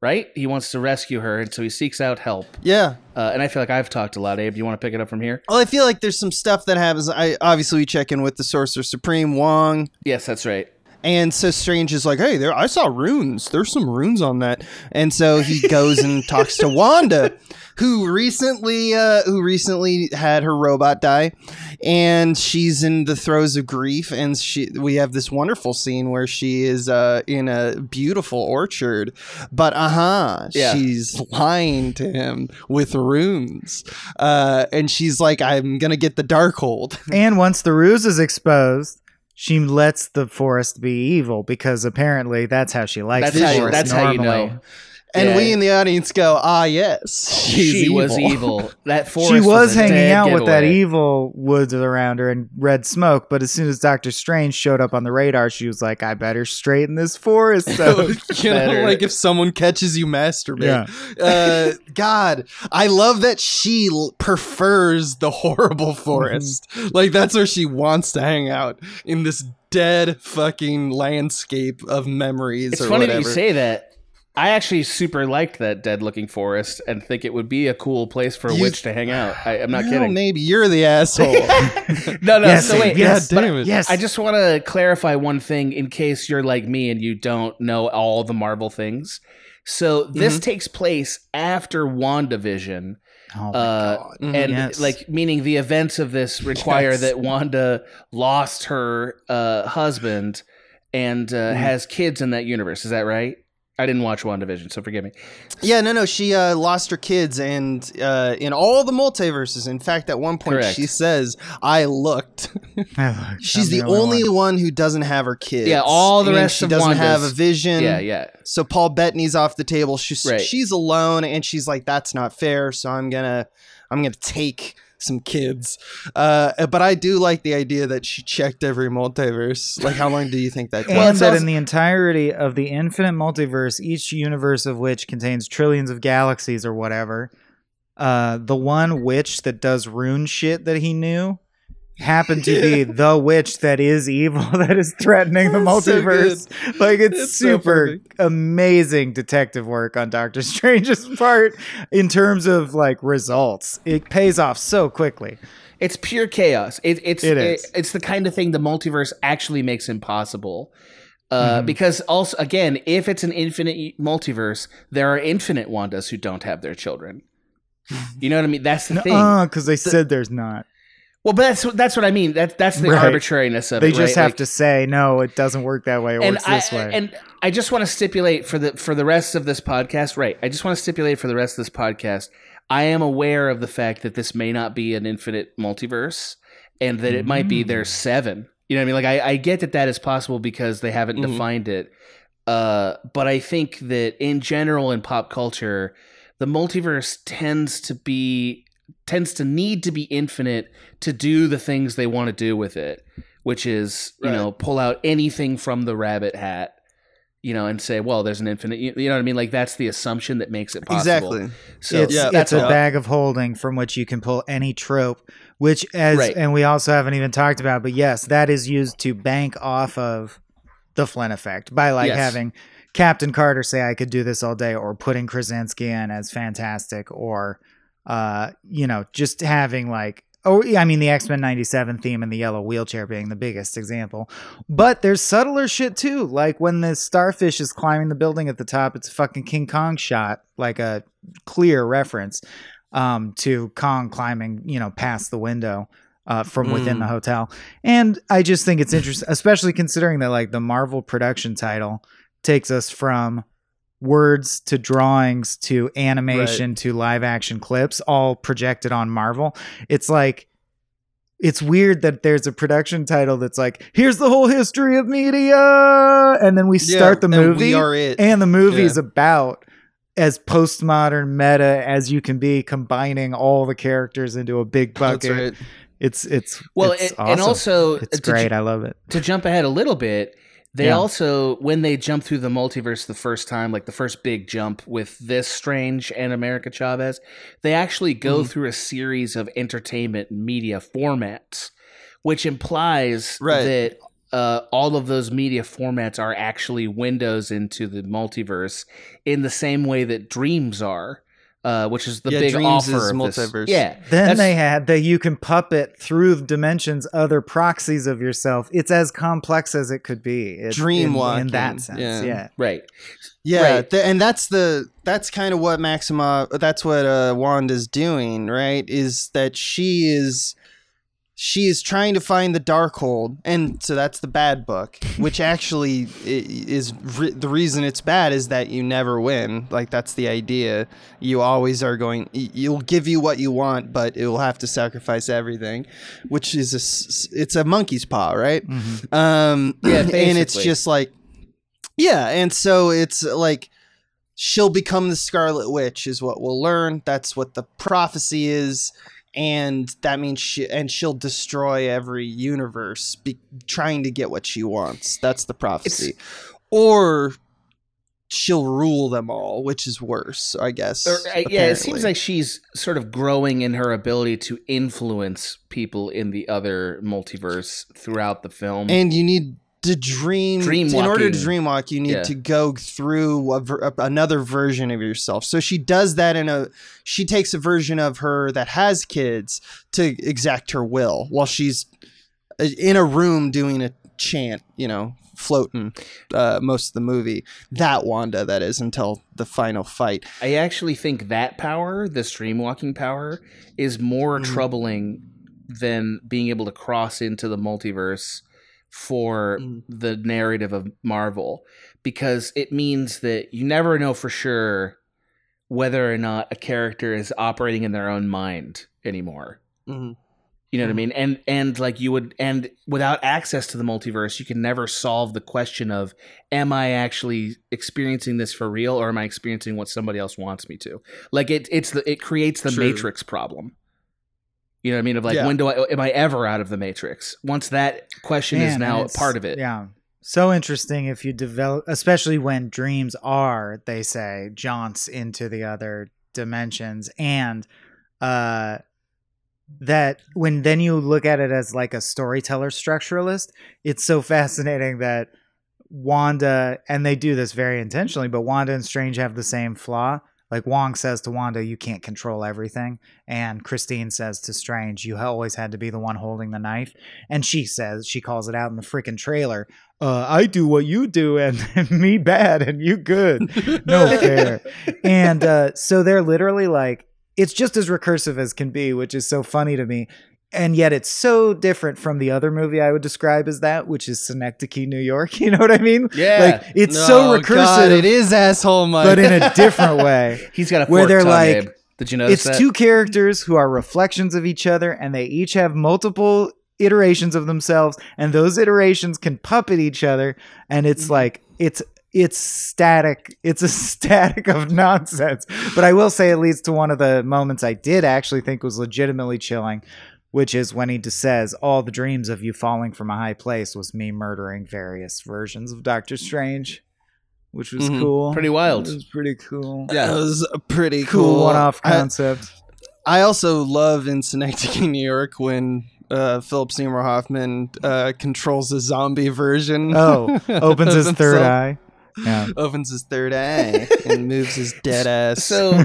right? He wants to rescue her, and so he seeks out help. Yeah. Uh, and I feel like I've talked a lot. Abe, do you want to pick it up from here? Well, I feel like there's some stuff that happens. I obviously we check in with the Sorcerer Supreme Wong, Yes, that's right. And so Strange is like, "Hey, there, I saw runes. There's some runes on that." And so he goes and talks to Wanda, who recently, uh, who recently had her robot die, and she's in the throes of grief. And she, we have this wonderful scene where she is uh, in a beautiful orchard, but uh huh, Yeah. she's lying to him with runes, uh, and she's like, "I'm gonna get the Darkhold." And once the ruse is exposed, she lets the forest be evil because apparently that's how she likes That's the how that's how you normally. know. And Yeah. we in the audience go, ah, yes, she's she was evil. That forest She was a hanging dead out with that evil woods around her and red smoke, but as soon as Doctor Strange showed up on the radar, she was like, "I better straighten this forest." So you know, like if someone catches you masturbating. Yeah. Uh, God, I love that she l- prefers the horrible forest. Like that's where she wants to hang out in this dead fucking landscape of memories. It's or funny whatever. that you say that. I actually super liked that dead looking forest and think it would be a cool place for a You- witch to hang out. I, I'm not Well, kidding. Maybe you're the asshole. No, no. Yes, so wait, yes, but damn it. yes. I just want to clarify one thing in case you're like me and you don't know all the Marvel things. So this Mm-hmm. takes place after WandaVision. Oh my Uh, God. Mhm. and Yes. like meaning the events of this require Yes. that Wanda lost her uh, husband and uh, Mm-hmm. has kids in that universe. Is that right? I didn't watch WandaVision, so forgive me. Yeah, no, no. She uh, lost her kids, and uh, in all the multiverses. In fact, at one point, Correct. she says, "I looked." She's I'm the only one. one. who doesn't have her kids. Yeah, all the and rest she of doesn't have a vision. Yeah, yeah. So Paul Bettany's off the table. She's Right. she's alone, and she's like, "That's not fair." So I'm gonna I'm gonna take some kids. Uh, but I do like the idea that she checked every multiverse. Like, how long do you think that? And took? Well, that in the entirety of the infinite multiverse, each universe of which contains trillions of galaxies or whatever, uh, the one witch that does rune shit that he knew happened to be the witch that is evil that is threatening the That's so multiverse. like it's, It's super perfect. amazing detective work on Doctor Strange's part in terms of like results. It pays off so quickly. It's pure chaos. It, it's It is. it's the kind of thing the multiverse actually makes impossible. Uh, Mhm. Because also, again, if it's an infinite multiverse, there are infinite Wandas who don't have their children. You know what I mean? That's the thing. because they said there's not. Well, but that's that's what I mean. That's that's the Right. arbitrariness of They it. They just right? have Like- to say no. It doesn't work that way. It and works I, this way. and I just want to stipulate for the for the rest of this podcast, right? I just want to stipulate for the rest of this podcast. I am aware of the fact that this may not be an infinite multiverse, and that it might be Mm. there's seven. You know what I mean? Like I, I get that that is possible because they haven't Mhm. defined it. Uh, but I think that in general in pop culture, the multiverse tends to be tends to need to be infinite to do the things they want to do with it, which is you Right. know pull out anything from the rabbit hat, you know, and say, well, there's an infinite. You you know what I mean? Like that's the assumption that makes it possible. exactly. So it's Yeah, it's a all. bag of holding from which you can pull any trope, which as Right. and we also haven't even talked about, but yes, that is used to bank off of the Flynn effect by like Yes. having Captain Carter say I could do this all day, or putting Krasinski in as fantastic, or uh, you know, just having like Oh, I mean the X Men '97 theme and the yellow wheelchair being the biggest example, but there's subtler shit too. Like when the starfish is climbing the building at the top, it's a fucking King Kong shot, like a clear reference um, to Kong climbing, you know, past the window uh, from within Mm. the hotel. And I just think it's interesting, especially considering that like the Marvel production title takes us from words to drawings to animation to live action clips all projected on Marvel. It's like it's weird that there's a production title that's like here's the whole history of media and then we start the Yeah, and movie we are it. and the movie is Yeah. about as postmodern meta as you can be combining all the characters into a big bucket That's right. it's it's well, it's and, and also it's uh, to, great i love it to jump ahead a little bit, they Yeah. also when they jump through the multiverse the first time, like the first big jump with this Strange and America Chavez, they actually go Mhm. through a series of entertainment media formats, which implies Right. that uh, all of those media formats are actually windows into the multiverse in the same way that dreams are, uh, which is the Yeah, big Dreams offer of multiverse. This. Yeah, Then That's- they had that you can puppet through dimensions other proxies of yourself. It's as complex as it could be. It- Dream in, in that sense. yeah. Yeah. right. Yeah, Right. th- and that's the that's kind of what Maxima that's what uh Wanda's doing, right? Is that she is she is trying to find the Darkhold, and so that's the bad book, which actually is re- the reason it's bad is that you never win. Like that's the idea. You always are going. You'll give you what you want, but it will have to sacrifice everything, which is a it's a monkey's paw, right? Mhm. Um, Yeah, and it's just like, yeah, and so it's like she'll become the Scarlet Witch is what we'll learn. That's what the prophecy is, and that means she and she'll destroy every universe, be, trying to get what she wants. That's the prophecy, or she'll rule them all, which is worse, I guess. Or, uh, yeah, it seems like she's sort of growing in her ability to influence people in the other multiverse throughout the film. and you need to dream, Dream in order to dream walk you need Yeah. to go through a another version of yourself so she does that in a she takes a version of her that has kids to exact her will while she's uh, in a room doing a chant you know floating uh, most of the movie that wanda that is until the final fight I actually think that power, the dream walking power, is more Mhm. troubling than being able to cross into the multiverse for Mhm. the narrative of Marvel because it means that you never know for sure whether or not a character is operating in their own mind anymore. Mhm. You know what I mean? And and like you would and without access to the multiverse, you can never solve the question of am I actually experiencing this for real or am I experiencing what somebody else wants me to? Like it it's the it creates the True. matrix problem. You know what I mean? Of like Yeah. when do I am I ever out of the matrix? Once that question is now part of it. Yeah. So interesting if you develop, especially when dreams are, they say, jaunts into the other dimensions. And uh, that when then you look at it as like a storyteller structuralist, it's so fascinating that Wanda, and they do this very intentionally, but Wanda and Strange have the same flaw. Like Wong says to Wanda, you can't control everything. And Christine says to Strange, you always had to be the one holding the knife. And she says, she calls it out in the freaking trailer. Uh, I do what you do, and, and me bad, and you good. No fair. and uh, so they're literally like, it's just as recursive as can be, which is so funny to me. And yet it's so different from the other movie I would describe as that, which is Synecdoche, New York. You know what I mean? Yeah. Like it's so Oh, recursive, God, it is asshole Mike. but in a different way. He's got a Where they're tongue, like- Abe. Did you notice it's that? two characters who are reflections of each other and they each have multiple iterations of themselves and those iterations can puppet each other and it's mm. like it's it's static it's a static of nonsense but i will say it leads to one of the moments i did actually think was legitimately chilling which is when he just says all the dreams of you falling from a high place was me murdering various versions of doctor strange which was Mhm. cool Pretty wild. it was pretty cool Yeah, it was a pretty cool, cool, one-off concept I also love in Synecdoche, New York, when uh, Philip Seymour Hoffman uh, controls a zombie version. Oh, opens his third himself, eye. Yeah. Opens his third eye and moves his dead ass. So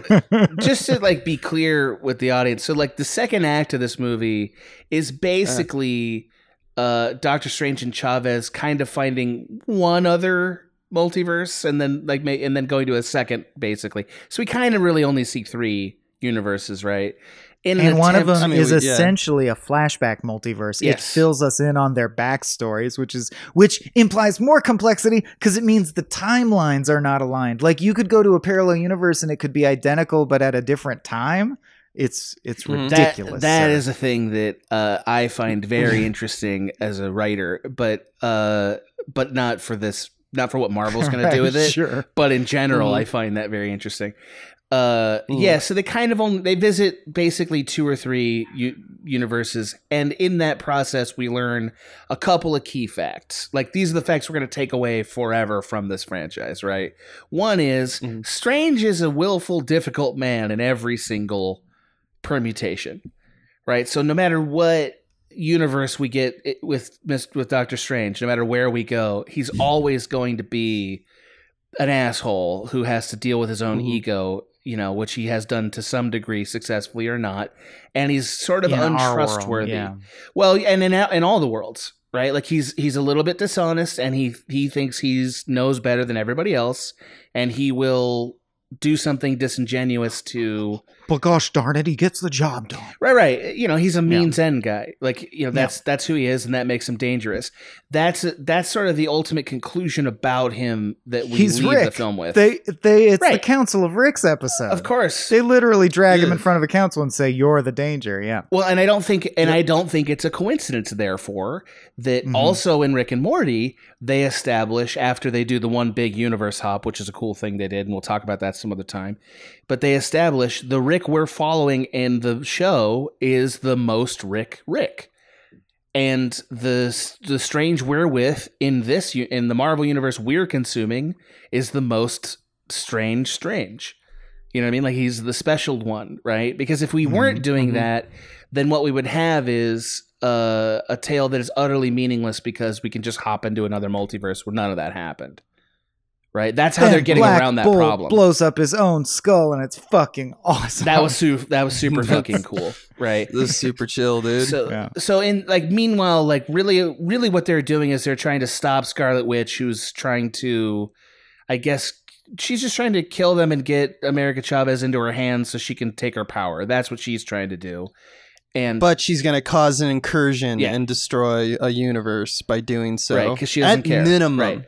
just to like be clear with the audience, so like the second act of this movie is basically uh Doctor Strange and Chavez kind of finding one other multiverse and then like ma- and then going to a second basically. So we kind of really only see three universes, right? In an and one of them I mean, is we- yeah. essentially a flashback multiverse. It fills us in on their backstories, which is which implies more complexity because it means the timelines are not aligned. Like you could go to a parallel universe and it could be identical, but at a different time. It's it's Mhm. that, ridiculous. that sir. is a thing that uh, I find very interesting as a writer, but uh, but not for this, not for what Marvel's going to do with it. Sure. but in general, Mhm. I find that very interesting. Uh, Mm. Yeah, so they kind of only they visit basically two or three u- universes, and in that process, we learn a couple of key facts. Like these are the facts we're going to take away forever from this franchise, right? One is Mhm. Strange is a willful, difficult man in every single permutation, right? So no matter what universe we get with with Doctor Strange, no matter where we go, he's always going to be an asshole who has to deal with his own Mhm. ego, you know, which he has done to some degree, successfully or not, and he's sort of In our world, untrustworthy. yeah. Well, and in in all the worlds, right? Like he's he's a little bit dishonest, and he he thinks he's knows better than everybody else, and he will do something disingenuous to But gosh darn it, he gets the job done. right right you know he's a means end guy like you know Yeah. that's that's who he is and that makes him dangerous that's that's sort of the ultimate conclusion about him that we He's leave the film with They they it's the Council of Ricks episode. of course They literally drag him in front of a council and say, You're the danger. Yeah. Well, and I don't think, and I don't think it's a coincidence, therefore, that Mhm. also in Rick and Morty they establish after they do the one big universe hop, which is a cool thing they did, and we'll talk about that some other time. But they establish the Rick we're following in the show is the most Rick Rick, and the the strange we're with in this in the Marvel universe we're consuming is the most strange strange. You know what I mean? Like he's the special one, right? Because if we weren't Mhm, doing mhm. that, then what we would have is uh, a tale that is utterly meaningless because we can just hop into another multiverse where none of that happened. Right? That's how Then they're getting Black around that Bolt problem. Blows up his own skull, and it's fucking awesome. that was su- that was super fucking cool, right? This is super chill, dude. So, Yeah. so in like meanwhile, like really, really, what they're doing is they're trying to stop Scarlet Witch, who's trying to, I guess, she's just trying to kill them and get America Chavez into her hands so she can take her power. That's what she's trying to do. And but she's going to cause an incursion Yeah. and destroy a universe by doing so. Right, because she doesn't At care. minimum. Right.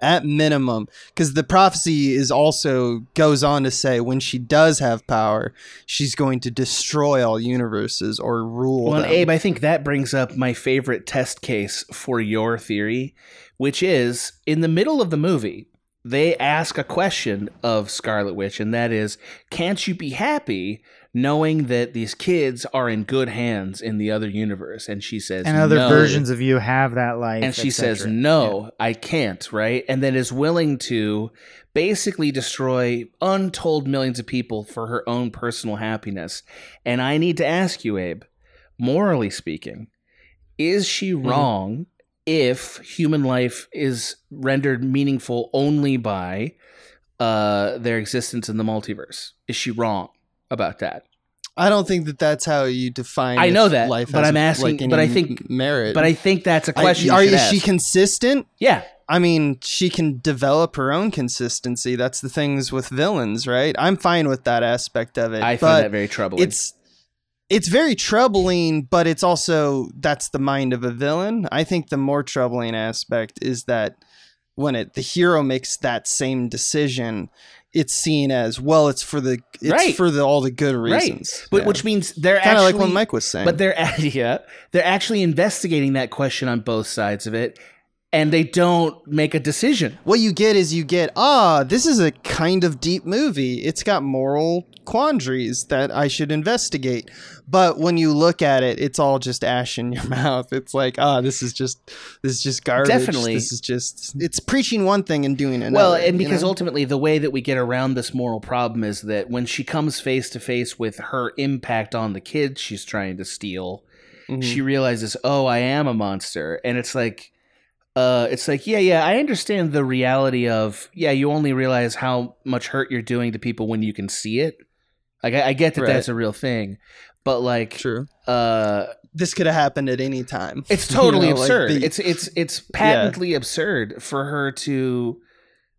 At minimum, because the prophecy is also goes on to say when she does have power, she's going to destroy all universes or rule Well, them. Abe, I think that brings up my favorite test case for your theory, which is in the middle of the movie, they ask a question of Scarlet Witch, and that is, can't you be happy knowing that these kids are in good hands in the other universe? And she says, and other "No." versions of you have that life. and she says no i can't right and then is willing to basically destroy untold millions of people for her own personal happiness and i need to ask you abe morally speaking is she Mm-hmm. If human life is rendered meaningful only by uh their existence in the multiverse is she wrong about that I don't think that that's how you define. I know that, life but I'm asking- like, but I think- merit. but i think that's a I- question are you should is she consistent? yeah I mean, she can develop her own consistency. That's the things with villains, right? I'm fine with that aspect of it. i find that very troubling it's it's very troubling, but it's also that's the mind of a villain. I think the more troubling aspect is that when it the hero makes that same decision, it's seen as well. It's for the it's Right. for the all the good right reasons. but Yeah. which means they're kind of like what Mike was saying. But they're yeah, they're actually investigating that question on both sides of it, and they don't make a decision. what you get is you get ah this is a kind of deep movie it's got moral quandaries that i should investigate but when you look at it it's all just ash in your mouth it's like ah this is just this is just garbage Definitely. this is just it's preaching one thing and doing another well, and you because know? ultimately the way that we get around this moral problem is that when she comes face to face with her impact on the kids she's trying to steal, Mhm. she realizes, "Oh, I am a monster." And it's like uh it's like, "Yeah, yeah, I understand the reality of yeah, you only realize how much hurt you're doing to people when you can see it." Like I, I get that Right. that's a real thing. But like true uh this could have happened at any time It's You totally know, like absurd. the- it's it's it's patently absurd for her to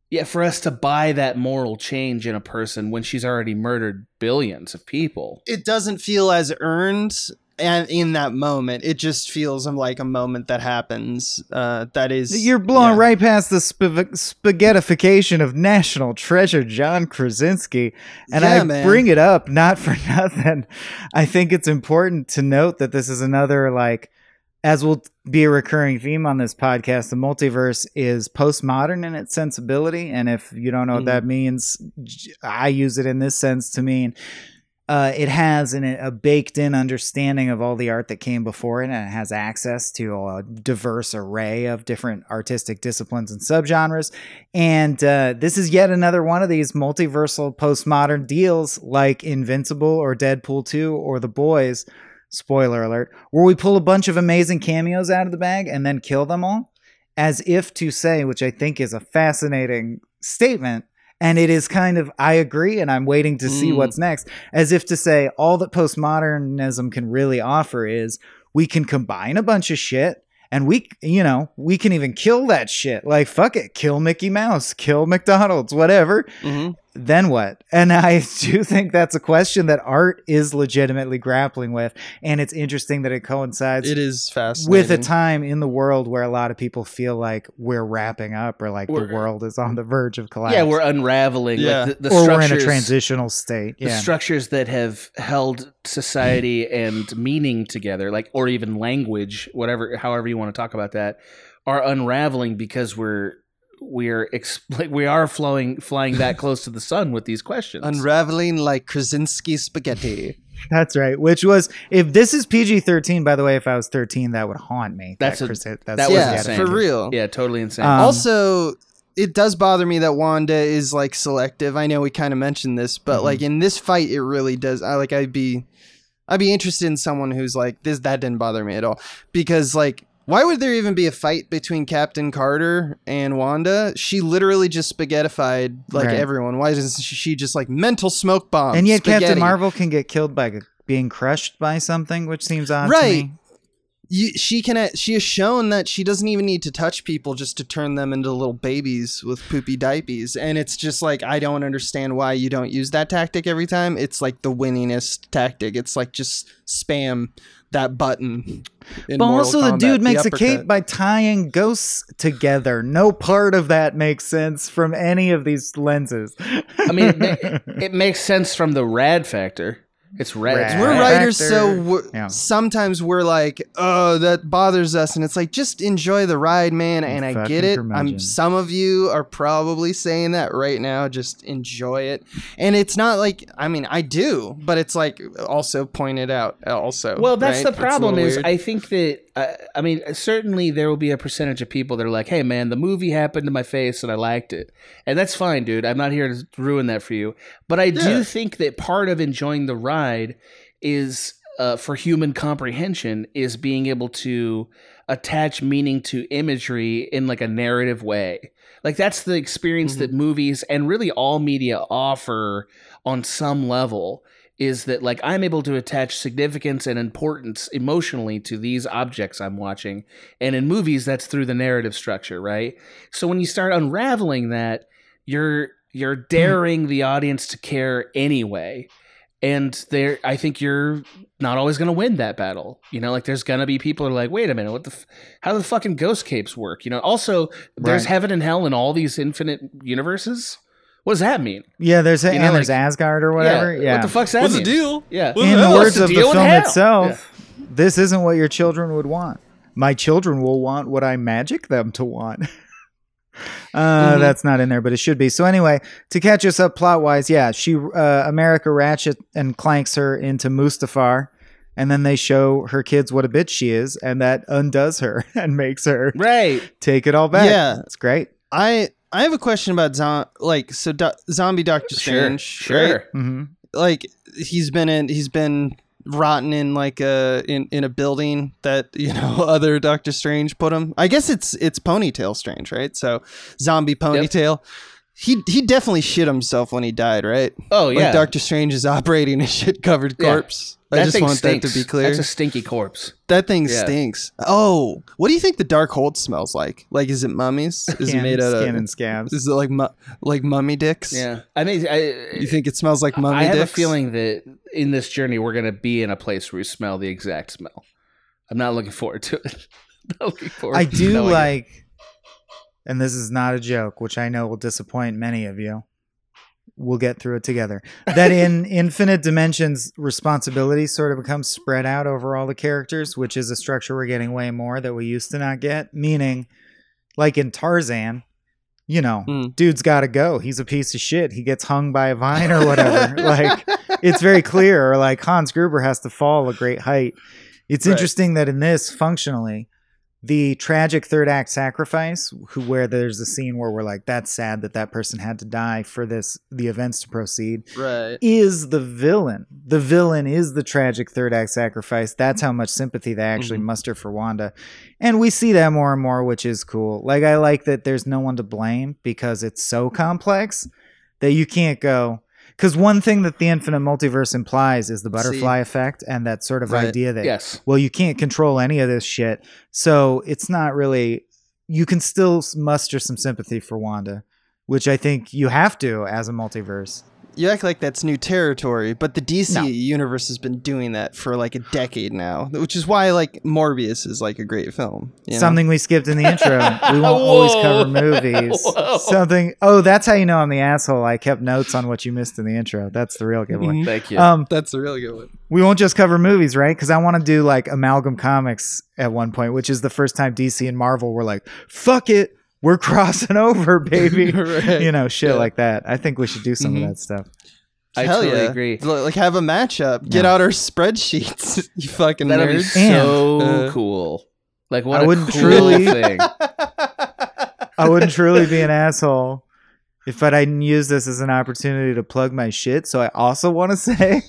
yeah, for us to buy that moral change in a person when she's already murdered billions of people. it doesn't feel as earned and in that moment it just feels like a moment that happens uh that is You're blowing yeah. right past the sp- spaghettification of national treasure John Krasinski. And Yeah, I man. bring it up not for nothing. I think it's important to note that this is another, like, as will be a recurring theme on this podcast, the multiverse is postmodern in its sensibility. And if you don't know what that means, I use it in this sense to mean uh, it has an, a baked in understanding of all the art that came before it, and it has access to a diverse array of different artistic disciplines and subgenres. And uh, this is yet another one of these multiversal postmodern deals like Invincible or Deadpool 2 or The Boys, spoiler alert, where we pull a bunch of amazing cameos out of the bag and then kill them all, as if to say, which I think is a fascinating statement. And it is kind of, I agree, and I'm waiting to see Mm. what's next, as if to say, all that postmodernism can really offer is we can combine a bunch of shit and we you know we can even kill that shit. Like fuck it. Kill mickey mouse. Kill mcdonald's. Whatever. Mhm. Then what and i do think that's a question that art is legitimately grappling with and it's interesting that it coincides It is fascinating. with a time in the world where a lot of people feel like we're wrapping up or like We're- the world is on the verge of collapse Yeah, we're unraveling. Yeah. Like the, the or we're in a transitional state The yeah structures that have held society and meaning together, like or even language, whatever, however you want to talk about that, are unraveling because we're we're ex- like we are flowing flying that close to the sun with these questions. unraveling like Krasinski spaghetti. That's right. Which was if this is PG thirteen. By the way, if I was thirteen, that would haunt me. That's that, a- Chris- that's that was yeah, insane. for real. yeah, totally insane. Um, also, it does bother me that Wanda is like selective. I know we kind of mentioned this, but Mm-hmm. like in this fight, it really does. I like. I'd be, I'd be interested in someone who's like this. That didn't bother me at all because like. Why would there even be a fight between Captain Carter and Wanda? She literally just spaghettified like Right. everyone. Why doesn't she just like mental smoke bomb? and yet spaghetti? Captain Marvel can get killed by being crushed by something, which seems odd. Right. you, she can she has shown that she doesn't even need to touch people just to turn them into little babies with poopy diapers and it's just like i don't understand why you don't use that tactic every time it's like the winningest tactic it's like just spam that button in But Mortal also, the dude makes a cape by tying ghosts together. No part of that makes sense from any of these lenses. I mean, it, ma- it makes sense from the rad factor. It's rad. it's Rad. we're rad. writers Actor. so we're, Yeah. sometimes we're like oh that bothers us and it's like just enjoy the ride man and i get it i'm some of you are probably saying that right now just enjoy it and it's not like i mean i do but it's like also pointed out also Well, that's right? the problem. Is weird. I think that uh, I mean certainly there will be a percentage of people that are like, "Hey, man, the movie happened to my face and I liked it," and that's fine, dude. I'm not here to ruin that for you, but I do think that part of enjoying the ride is uh, for human comprehension is being able to attach meaning to imagery in like a narrative way. Like that's the experience that movies and really all media offer on some level is that like I'm able to attach significance and importance emotionally to these objects I'm watching. And in movies that's through the narrative structure, right? So when you start unraveling that, you're you're hmm. daring the audience to care anyway. And there I think you're not always going to win that battle. You know, like there's going to be people who are like, "Wait a minute, what the f- how do the fucking ghost capes work?" You know, also there's Right. heaven and hell in all these infinite universes. What does that mean? Yeah, there's a, You know, and there's like- Asgard or whatever. Yeah. What the fuck's that what's the mean? deal Yeah. What's In the the words the of the film hell? itself, this isn't what your children would want. My children will want what I magic them to want. Uh, Mhm. That's not in there, but it should be. So anyway, to catch us up plot wise, yeah, she uh, America ratchet and clanks her into Mustafar, and then they show her kids what a bitch she is, and that undoes her and makes her Right. take it all back. Yeah. it's great. i i have a question about zom- like so do- zombie doctor strange Sure. right? hmm like he's been in he's been rotten in like a in in a building that you know other Doctor Strange put him. I guess it's it's Ponytail Strange, right? So zombie Ponytail. He he definitely shit himself when he died, right? Oh yeah. Like Doctor Strange is operating a shit covered Yeah. corpse. I just want stinks. that to be clear. That's a stinky corpse. that thing Yeah. stinks. Oh, what do you think the dark hold smells like? Like, is it mummies? Is it made out skin of? and scabs. Is it like mu- like mummy dicks? Yeah. I mean, I, You think it smells like mummy I have dicks? a feeling that in this journey we're going to be in a place where we smell the exact smell. I'm not looking forward to it. not looking forward. I to do like. it. And this is not a joke, which I know will disappoint many of you. We'll get through it together. That in Infinite Dimensions, responsibility sort of becomes spread out over all the characters, which is a structure we're getting way more that we used to not get. Meaning, like in Tarzan, you know, Mm. dude's got to go. He's a piece of shit. He gets hung by a vine or whatever. like, it's very clear. Or like Hans Gruber has to fall a great height. It's Right. interesting that in this, functionally, the tragic third act sacrifice, who, where there's a scene where we're like, that's sad that that person had to die for this the events to proceed, Right. is the villain. The villain is the tragic third act sacrifice. That's how much sympathy they actually mm-hmm. muster for Wanda. And we see that more and more, which is cool. Like, I like that there's no one to blame because it's so complex that you can't go. Because one thing that the infinite multiverse implies is the butterfly effect and that sort of Right. idea that, Yes. well, you can't control any of this shit. So it's not really, you can still muster some sympathy for Wanda, which I think you have to as a multiverse. You act like that's new territory, but the DC No. universe has been doing that for like a decade now, which is why like Morbius is like a great film. you know? Something we skipped in the intro. We won't always cover movies. Something. Oh, that's how you know I'm the asshole. I kept notes on what you missed in the intro. That's the real giveaway. Thank you. Um, That's a really good one. we won't just cover movies, right? Because I want to do like amalgam comics at one point, which is the first time DC and Marvel were like, "Fuck it, we're crossing over, baby." Right. You know, shit Yeah. like that. I think we should do some Mhm. of that stuff. I Hell totally yeah. agree. Like have a matchup. Get Yeah. out our spreadsheets. you fucking That'll be nerds. so Uh, cool. Like what I a wouldn't cool truly- thing. I wouldn't truly be an asshole if I didn't use this as an opportunity to plug my shit. So I also want to say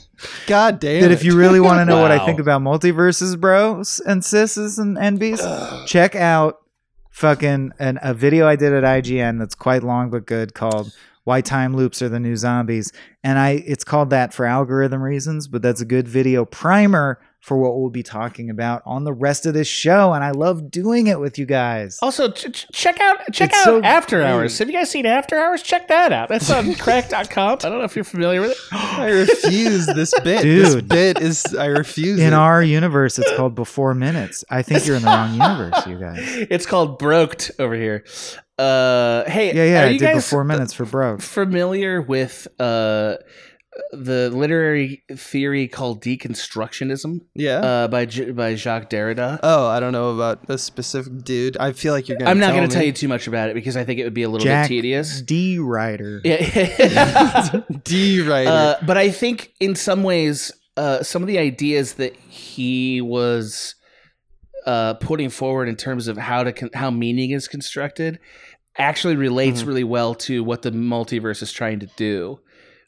God damn. that it. if you really want to know what I think about multiverses, bros and sisses and NBs, check out fucking an, a video I did at IGN that's quite long but good called "Why Time Loops Are the New Zombies," and I it's called that for algorithm reasons, but that's a good video primer for what we'll be talking about on the rest of this show, and I love doing it with you guys. Also, ch- ch- check out check It's out so After Hours. Have you guys seen After Hours? Check that out. That's on Cracked.com. I don't know if you're familiar with it. I refuse this bit. This bit is I refuse In it. our universe, it's called Before Minutes. I think you're in the wrong universe, you guys. It's called Broked over here. Uh, hey, Yeah, yeah, are I you did guys Before Minutes for Broke. familiar with uh, the literary theory called deconstructionism yeah. uh, by J- by Jacques Derrida? oh, I don't know about a specific dude. I feel like you're gonna. I'm not going to tell you too much about it because I think it would be a little Jack bit tedious. D. Ryder. Yeah. D writer. Uh, but I think in some ways, uh, some of the ideas that he was uh, putting forward in terms of how to con- how meaning is constructed actually relates Mm-hmm. really well to what the multiverse is trying to do,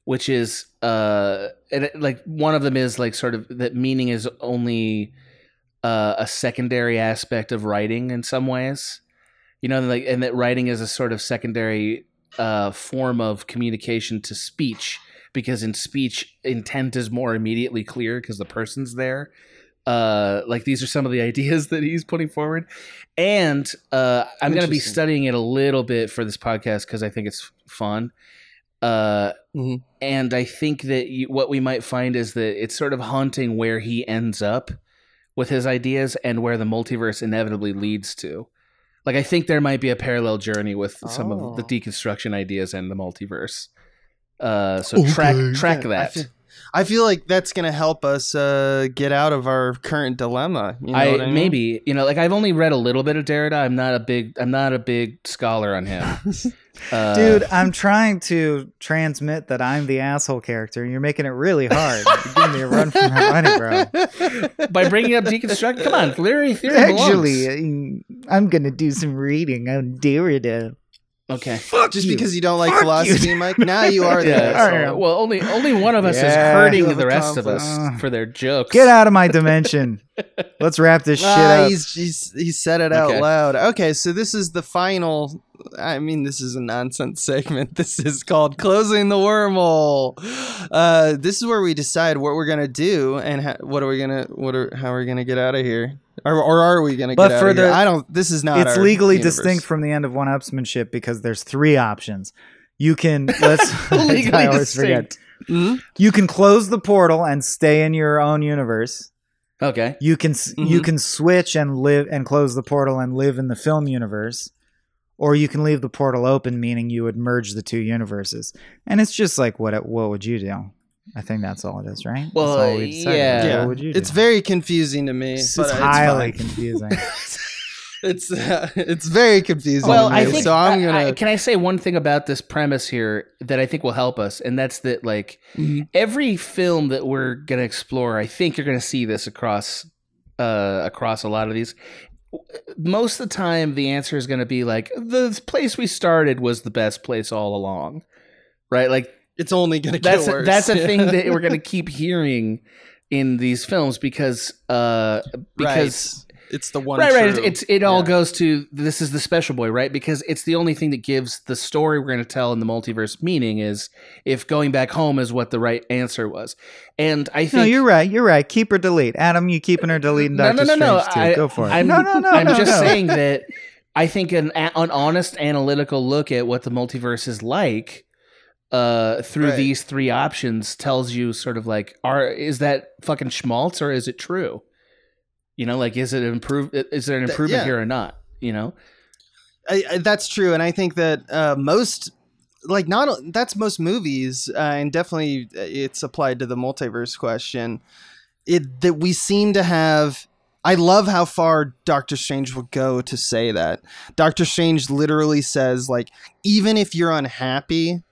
which is uh, and it, like one of them is like sort of that meaning is only uh, a secondary aspect of writing in some ways. You know, like and that writing is a sort of secondary uh, form of communication to speech because in speech intent is more immediately clear because the person's there. Uh like these are some of the ideas that he's putting forward. And uh i'm going to be studying it a little bit for this podcast because i think it's fun uh Mhm. and i think that you, what we might find is that it's sort of haunting where he ends up with his ideas and where the multiverse inevitably leads to like i think there might be a parallel journey with some of the Oh. deconstruction ideas and the multiverse uh so track track I that feel, I feel like that's gonna help us uh, get out of our current dilemma. You know I, I mean? maybe you know like I've only read a little bit of Derrida. I'm not a big I'm not a big scholar on him, uh, Dude, I'm trying to transmit that I'm the asshole character, and you're making it really hard. You're giving me a run for my money, bro. By bringing up deconstruct, come on, literary theory. Actually, uh, I'm gonna do some reading on Derrida. okay. Just because you don't like Fuck philosophy, Mike, now you are the Yeah. asshole. All right, Well, only only one of us is hurting the rest of us Uh, for their jokes. Get out of my dimension. Let's wrap this shit Ah, up. he's, he's he said it out loud. Okay, so this is the final. I mean, this is a nonsense segment. This is called closing the wormhole. Uh, this is where we decide what we're gonna do and ha- what are we gonna what are how are we gonna get out of here, or, or are we gonna But get out for of here? I don't. This is not. It's legally universe. distinct from the end of one-upsmanship because there's three options. You can let's Legally I always forget. distinct. Mhm. You can close the portal and stay in your own universe. Okay. You can s you can switch and live and close the portal and live in the film universe, or you can leave the portal open, meaning you would merge the two universes. And it's just like what what would you do? I think that's all it is, right? Well, that's all we decided. yeah. Yeah, What would you do? it's very confusing to me. it's, but it's it's highly fine. confusing. It's uh, it's very confusing. Well, to I me, think. so. I'm gonna. I- can I say one thing about this premise here that I think will help us, and that's that like Mhm. every film that we're gonna explore, I think you're gonna see this across uh, across a lot of these. Most of the time the answer is going to be like the place we started was the best place all along, right? Like It's only gonna get that's a, worse. that's a thing that we're going to keep hearing in these films because uh because. It's the one. right right true. it's, it's it all Yeah. goes to this is the special boy right because it's the only thing that gives the story we're going to tell in the multiverse meaning is if going back home is what the right answer was and i think No, you're right. You're right. Keep or delete. Adam, you keeping or deleting no, Doctor no, no, no. Too? I, Go for it. I'm, no, no, no. I'm no, just no. saying that I think an, an honest analytical look at what the multiverse is like uh, through Right. these three options tells you sort of like, are is that fucking schmaltz or is it true? You know, like is it improve? Is there an improvement yeah. here or not? You know, I, I, that's true, and I think that uh, most, like, not that's most movies, uh, and definitely uh, it's applied to the multiverse question. It that we seem to have. I love how far Doctor Strange will go to say that. Doctor Strange literally says, like, even if you're unhappy,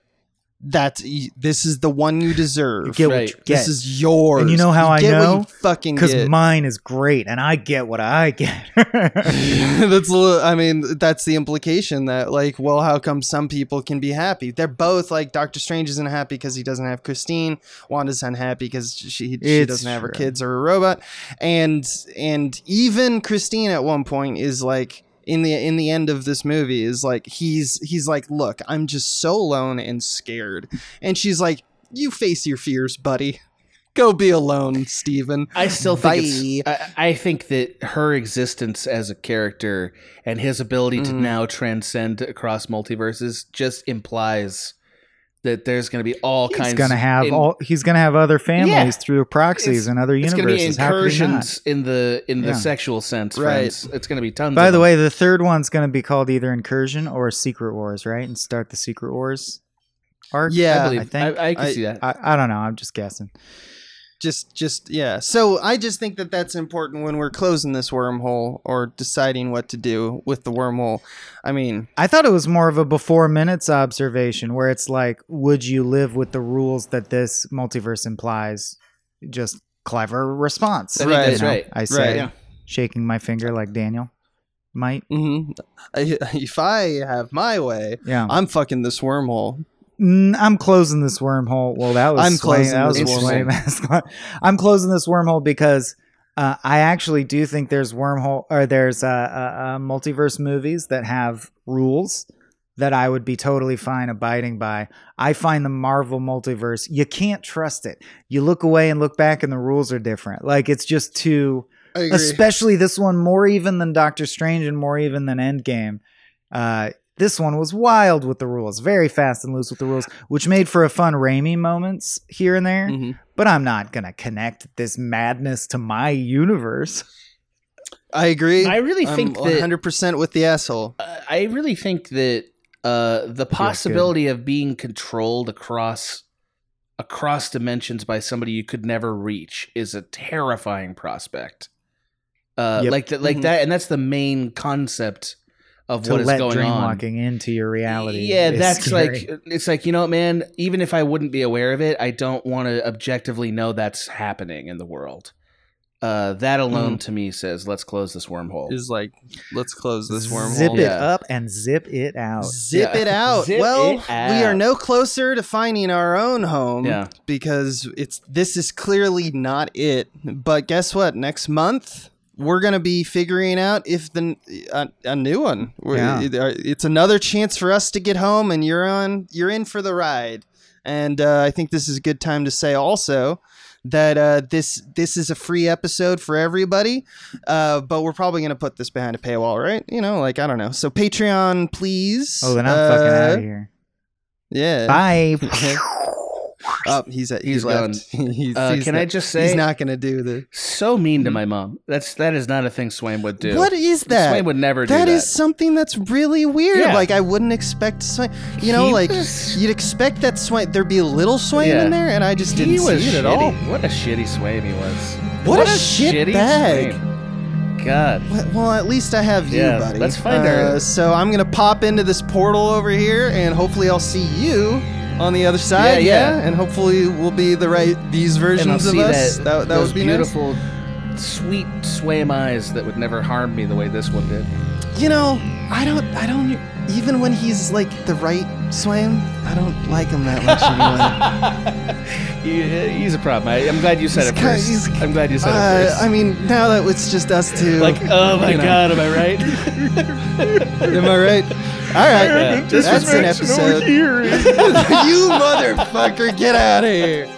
that this is the one you deserve. You get what Right. you get. This is yours. And you know how I get what know? you fucking because mine is great, and I get what I get. that's a little, I mean that's the implication that like well how come some people can be happy they're both like Doctor Strange isn't happy because he doesn't have Christine Wanda's unhappy because she she It's doesn't have her kids or a robot and and even Christine at one point is like in the in the end of this movie is like he's he's like look I'm just so alone and scared. And she's like you face your fears buddy. Go be alone Steven. I still think I, I think that her existence as a character and his ability to Mhm. now transcend across multiverses just implies that there's going to be all he's kinds. gonna have in- all. He's gonna have other families Yeah. through proxies and other It's going to be universes. How could not? incursions in the in the Yeah. sexual sense, Right. friends. It's going to be tons. By the them. way, the third one's going to be called either Incursion or Secret Wars, right? And start the Secret Wars arc. Yeah, I believe I think- I, I can I- see that. I, I don't know. I'm just guessing. Just just yeah so i just think that that's important when we're closing this wormhole or deciding what to do with the wormhole i mean I thought it was more of a before minutes observation where it's like, would you live with the rules that this multiverse implies? Just clever response. Right. that's You know, right. I say, Right. Yeah. shaking my finger like Daniel might. mhm. If i have my way Yeah. i'm fucking this wormhole Mm, I'm closing this wormhole. Well, that was I'm closing that was sway wormhole. I'm closing this wormhole because uh, I actually do think there's wormhole or there's uh, uh, uh, multiverse movies that have rules that I would be totally fine abiding by. I find the Marvel multiverse you can't trust it. You look away and look back, and the rules are different. Like it's just too especially this one more even than Doctor Strange and more even than Endgame. Uh, this one was wild with the rules, very fast and loose with the rules, which made for a fun Raimi moments here and there. Mhm. But I'm not gonna connect this madness to my universe. i agree I really I'm think that 100% with the asshole Uh, I really think that uh, the possibility of being controlled across across dimensions by somebody you could never reach is a terrifying prospect. Uh, Yep. Like that, like Mhm. that, and that's the main concept of to what is let going on. dreamwalking into your reality. Yeah, is that's scary. like it's like you know, what, man. Even if I wouldn't be aware of it, I don't want to objectively know that's happening in the world. Uh, that alone to me says, let's close this wormhole. is like let's close this wormhole zip it Yeah. up and zip it out. Zip Yeah. it out. Zip well, it we are no closer to finding our own home. Yeah. Because it's this is clearly not it. But guess what? Next month we're gonna be figuring out if the a, a new one. Yeah. uh, It's another chance for us to get home, and you're on. You're in for the ride. And uh, I think this is a good time to say also that uh, this this is a free episode for everybody, uh, but we're probably gonna put this behind a paywall, right? You know, like I don't know. So Patreon, please. Oh, then I'm fucking out Uh, of here. Yeah. Bye. Oh, he's he's, He's left. he's, Uh, he's can not, I just say, he's not gonna do the. so mean to my mom. That's that is not a thing Swaim would do. What is that? Swaim would never do that that. is something that's really weird. Yeah. Like I wouldn't expect Swaim. You know, He like was- you'd expect that Swaim there'd be a little Swaim Yeah. in there, and I just didn't he was see it at all. What a shitty Swaim he was. What a shit shitty bag. Swaim. God. Well- at least I have you, Yeah, buddy. let's find uh, our- So I'm gonna pop into this portal over here, and hopefully I'll see you on the other side. Yeah, yeah. And hopefully we'll be the right these versions of us. that That, that those would be nice. beautiful sweet Swaim eyes that would never harm me the way this one did. You know, I don't, I don't, even when he's like the right Swaim, I don't like him that much anymore. He, he's a problem. I, I'm glad you said He's it kinda- first. I'm glad you said it Uh, first. I mean, now that it's just us two. like, oh my you know. god, am I right? Am I right? All right. Yeah, this That's an episode. you motherfucker, get out of here.